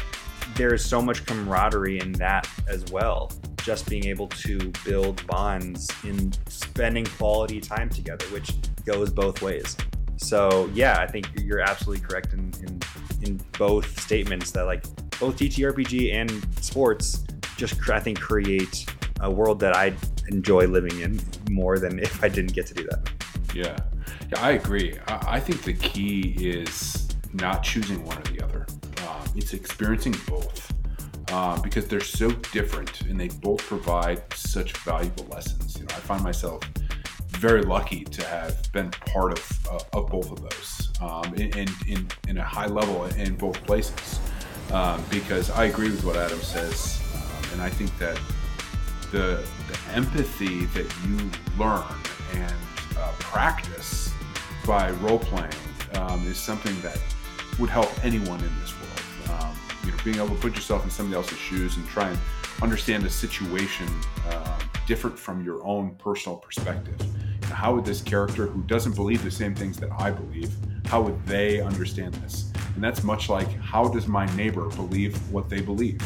there's so much camaraderie in that as well. Just being able to build bonds in spending quality time together which goes both ways. So yeah i think you're absolutely correct in in, in both statements that like both ttrpg and sports just i think create a world that i enjoy living in more than if i didn't get to do that Yeah, yeah, I agree. I, I think the key is not choosing one or the other. Um, it's experiencing both um, because they're so different and they both provide such valuable lessons. You know, I find myself very lucky to have been part of uh, of both of those um, in, in, in in a high level in both places. Um, because I agree with what Adam says, um, and I think that the, the empathy that you learn and uh, practice by role playing um, is something that would help anyone in this world. Um, you know, being able to put yourself in somebody else's shoes and try and understand a situation uh, different from your own personal perspective. How would this character, who doesn't believe the same things that I believe, how would they understand this? And that's much like how does my neighbor believe what they believe?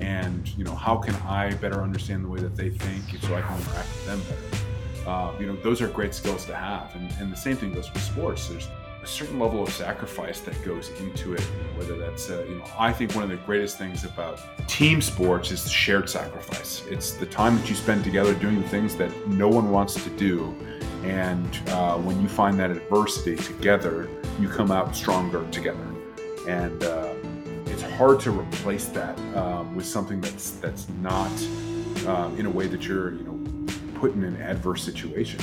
and you know how can i better understand the way that they think so i can interact with them better? Uh, you know those are great skills to have. And, and the same thing goes with sports. There's a certain level of sacrifice that goes into it whether that's uh, you know i think one of the greatest things about team sports is the shared sacrifice. It's the time that you spend together doing things that no one wants to do. And uh, when you find that adversity together you come out stronger together and uh, it's hard to replace that um, with something that's that's not um, in a way that you're you know put in an adverse situation.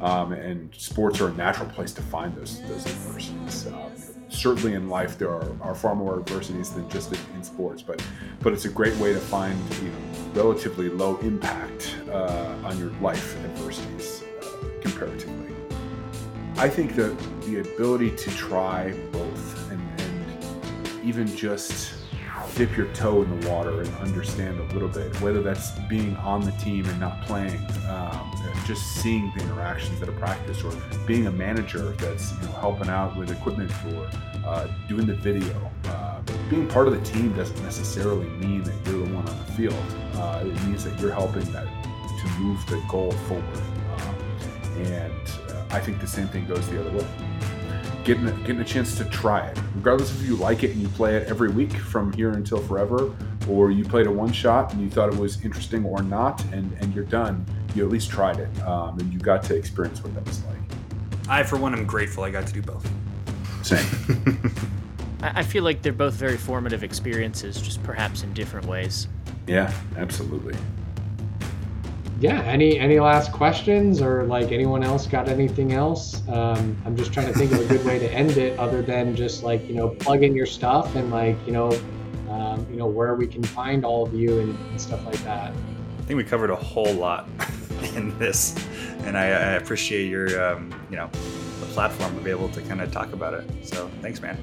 Um, and sports are a natural place to find those those adversities. Um, certainly in life there are, are far more adversities than just in, in, sports, but but it's a great way to find you know relatively low impact uh, on your life adversities uh, comparatively. I think that the ability to try both even just dip your toe in the water and understand a little bit, whether that's being on the team and not playing, um, just seeing the interactions at a practice, or being a manager that's you know, helping out with equipment for uh, doing the video. Uh, being part of the team doesn't necessarily mean that you're the one on the field. Uh, it means that you're helping that to move the goal forward. Um, and uh, I think the same thing goes the other way getting a, getting a chance to try it, regardless if you like it and you play it every week from here until forever, or you played a one shot and you thought it was interesting or not, and and you're done. You at least tried it, um, and you got to experience what that was like. I, for one, am grateful I got to do both. Same. <laughs> I feel like they're both very formative experiences, just perhaps in different ways. Yeah, absolutely yeah any any last questions or like anyone else got anything else um, i'm just trying to think of a good way to end it other than just like you know plug in your stuff and like you know um, you know where we can find all of you and, and, stuff like that i think we covered a whole lot <laughs> in this and i, I appreciate your um, you know the platform to be able to kind of talk about it so thanks man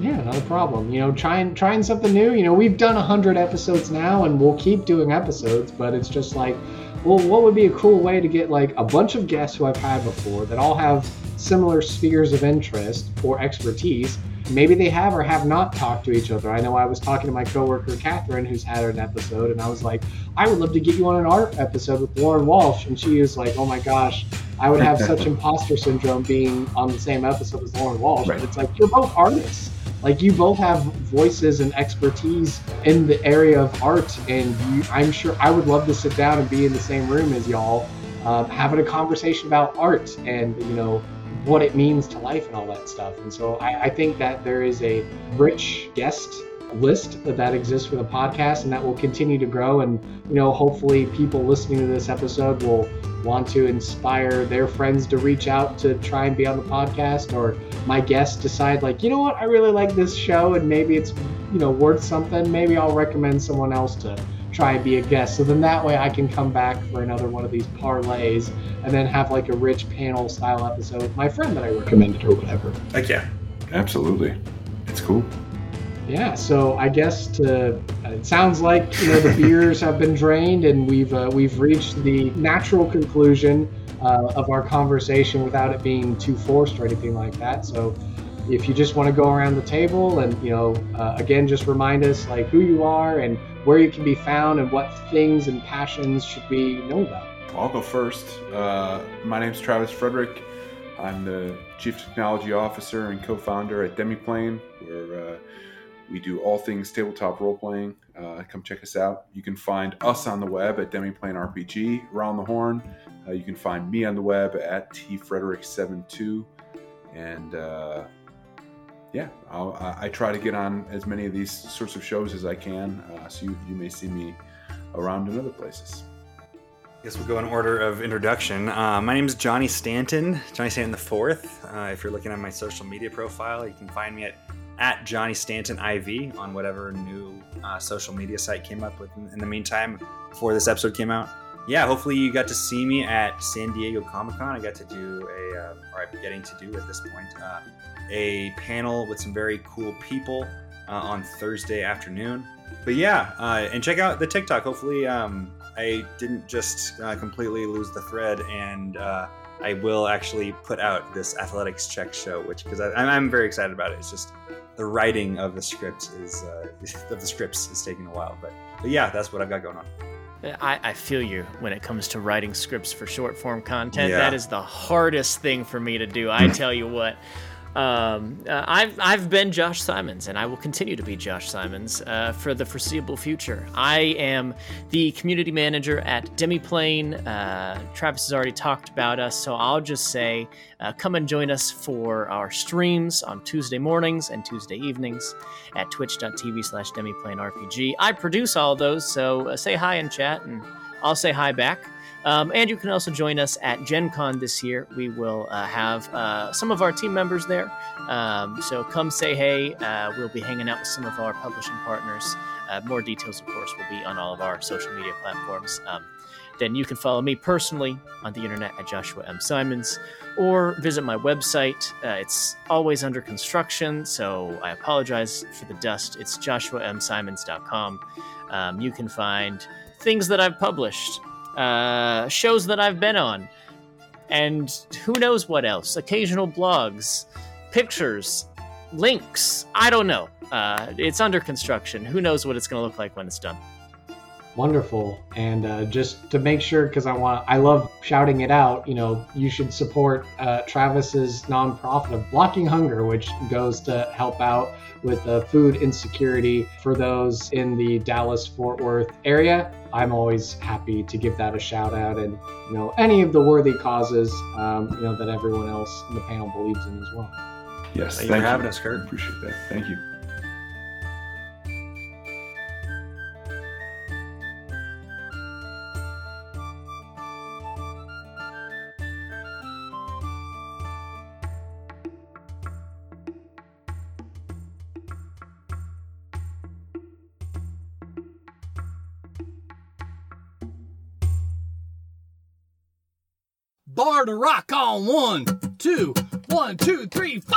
yeah, not a problem. You know, trying trying something new. You know, we've done hundred episodes now, and we'll keep doing episodes. But it's just like well, what would be a cool way to get like a bunch of guests who I've had before that all have similar spheres of interest or expertise? Maybe they have or have not talked to each other. I know I was talking to my coworker Catherine, who's had an episode, and I was like, I would love to get you on an art episode with Lauren Walsh, and she was like, Oh my gosh, I would have such <laughs> imposter syndrome being on the same episode as Lauren Walsh. Right. But it's like you're both artists like you both have voices and expertise in the area of art and you, i'm sure i would love to sit down and be in the same room as y'all uh, having a conversation about art and you know what it means to life and all that stuff. And so I, I think that there is a rich guest list that that exists for the podcast and that will continue to grow. And you know hopefully people listening to this episode will want to inspire their friends to reach out to try and be on the podcast or my guests decide like you know what? I really like this show and maybe it's you know worth something. Maybe i'll recommend someone else to try and be a guest. So then that way i can come back for another one of these Parleys and then have like a rich panel style episode with my friend that i recommended or whatever. Like yeah. Absolutely. It's cool yeah, so I guess to it sounds like you know the <laughs> beers have been drained and we've uh, we've reached the natural conclusion uh, of our conversation without it being too forced or anything like that. So if you just want to go around the table and you know uh, again just remind us like who you are and where you can be found and what things and passions should we know about. I'll go first. Uh, my name is Travis Frederick. I'm the Chief Technology Officer and co-founder at Demiplane. We're uh, we do all things tabletop role playing. Uh, come check us out. You can find us on the web at Demiplane RPG, around the horn. Uh, you can find me on the web at tfrederick72. And uh, yeah, I, I try to get on as many of these sorts of shows as I can. Uh, so you, you may see me around in other places. I guess we'll go in order of introduction. Uh, my name is Johnny Stanton, Johnny Stanton the Fourth. Uh, if you're looking at my social media profile, you can find me at at Johnny Stanton IV on whatever new uh, social media site came up with in the meantime before this episode came out. Yeah, hopefully you got to see me at San Diego Comic Con. I got to do a, uh, or I'm getting to do at this point, uh, a panel with some very cool people uh, on Thursday afternoon. But yeah, uh, and check out the TikTok. Hopefully, um, I didn't just uh, completely lose the thread and I will actually put out this athletics check show, which because I'm very excited about it. It's just the writing of the script is uh, <laughs> of the scripts is taking a while, but, but yeah, that's what I've got going on. I, I, feel you when it comes to writing scripts for short form content. Yeah. That is the hardest thing for me to do. I tell you what. Um, uh, I've I've been Josh Simons, and I will continue to be Josh Simons uh, for the foreseeable future. I am the community manager at Demiplane. Uh, Travis has already talked about us, so I'll just say, uh, come and join us for our streams on Tuesday mornings and Tuesday evenings at Twitch.tv/slash DemiplaneRPG. I produce all those, so uh, say hi in chat, and I'll say hi back. Um, and you can also join us at Gen Con this year. We will uh, have uh, some of our team members there. Um, so come say hey. Uh, we'll be hanging out with some of our publishing partners. Uh, more details, of course, will be on all of our social media platforms. Um, then you can follow me personally on the internet at Joshua M. Simons or visit my website. Uh, it's always under construction, so I apologize for the dust. It's joshuamsimons.com. Um, you can find things that I've published uh, shows that I've been on, and who knows what else. Occasional blogs, pictures, links. I don't know. Uh, it's under construction. Who knows what it's going to look like when it's done. Wonderful. And uh, just to make sure, because I want, I love shouting it out. You know, you should support uh, Travis's nonprofit of Blocking Hunger, which goes to help out with food insecurity for those in the Dallas Fort Worth area. I'm always happy to give that a shout out, and you know, any of the worthy causes, um, you know, that everyone else in the panel believes in as well. Yes, Thank thank you for having us, Kurt. Appreciate that. Thank you. bar to rock on one, two, one, two, three, four.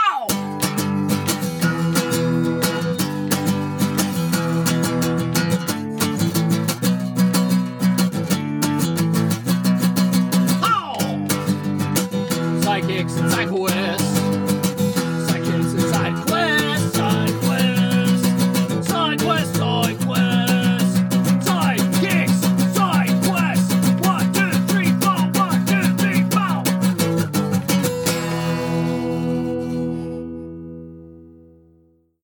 Oh! Sidekicks and Sidequests.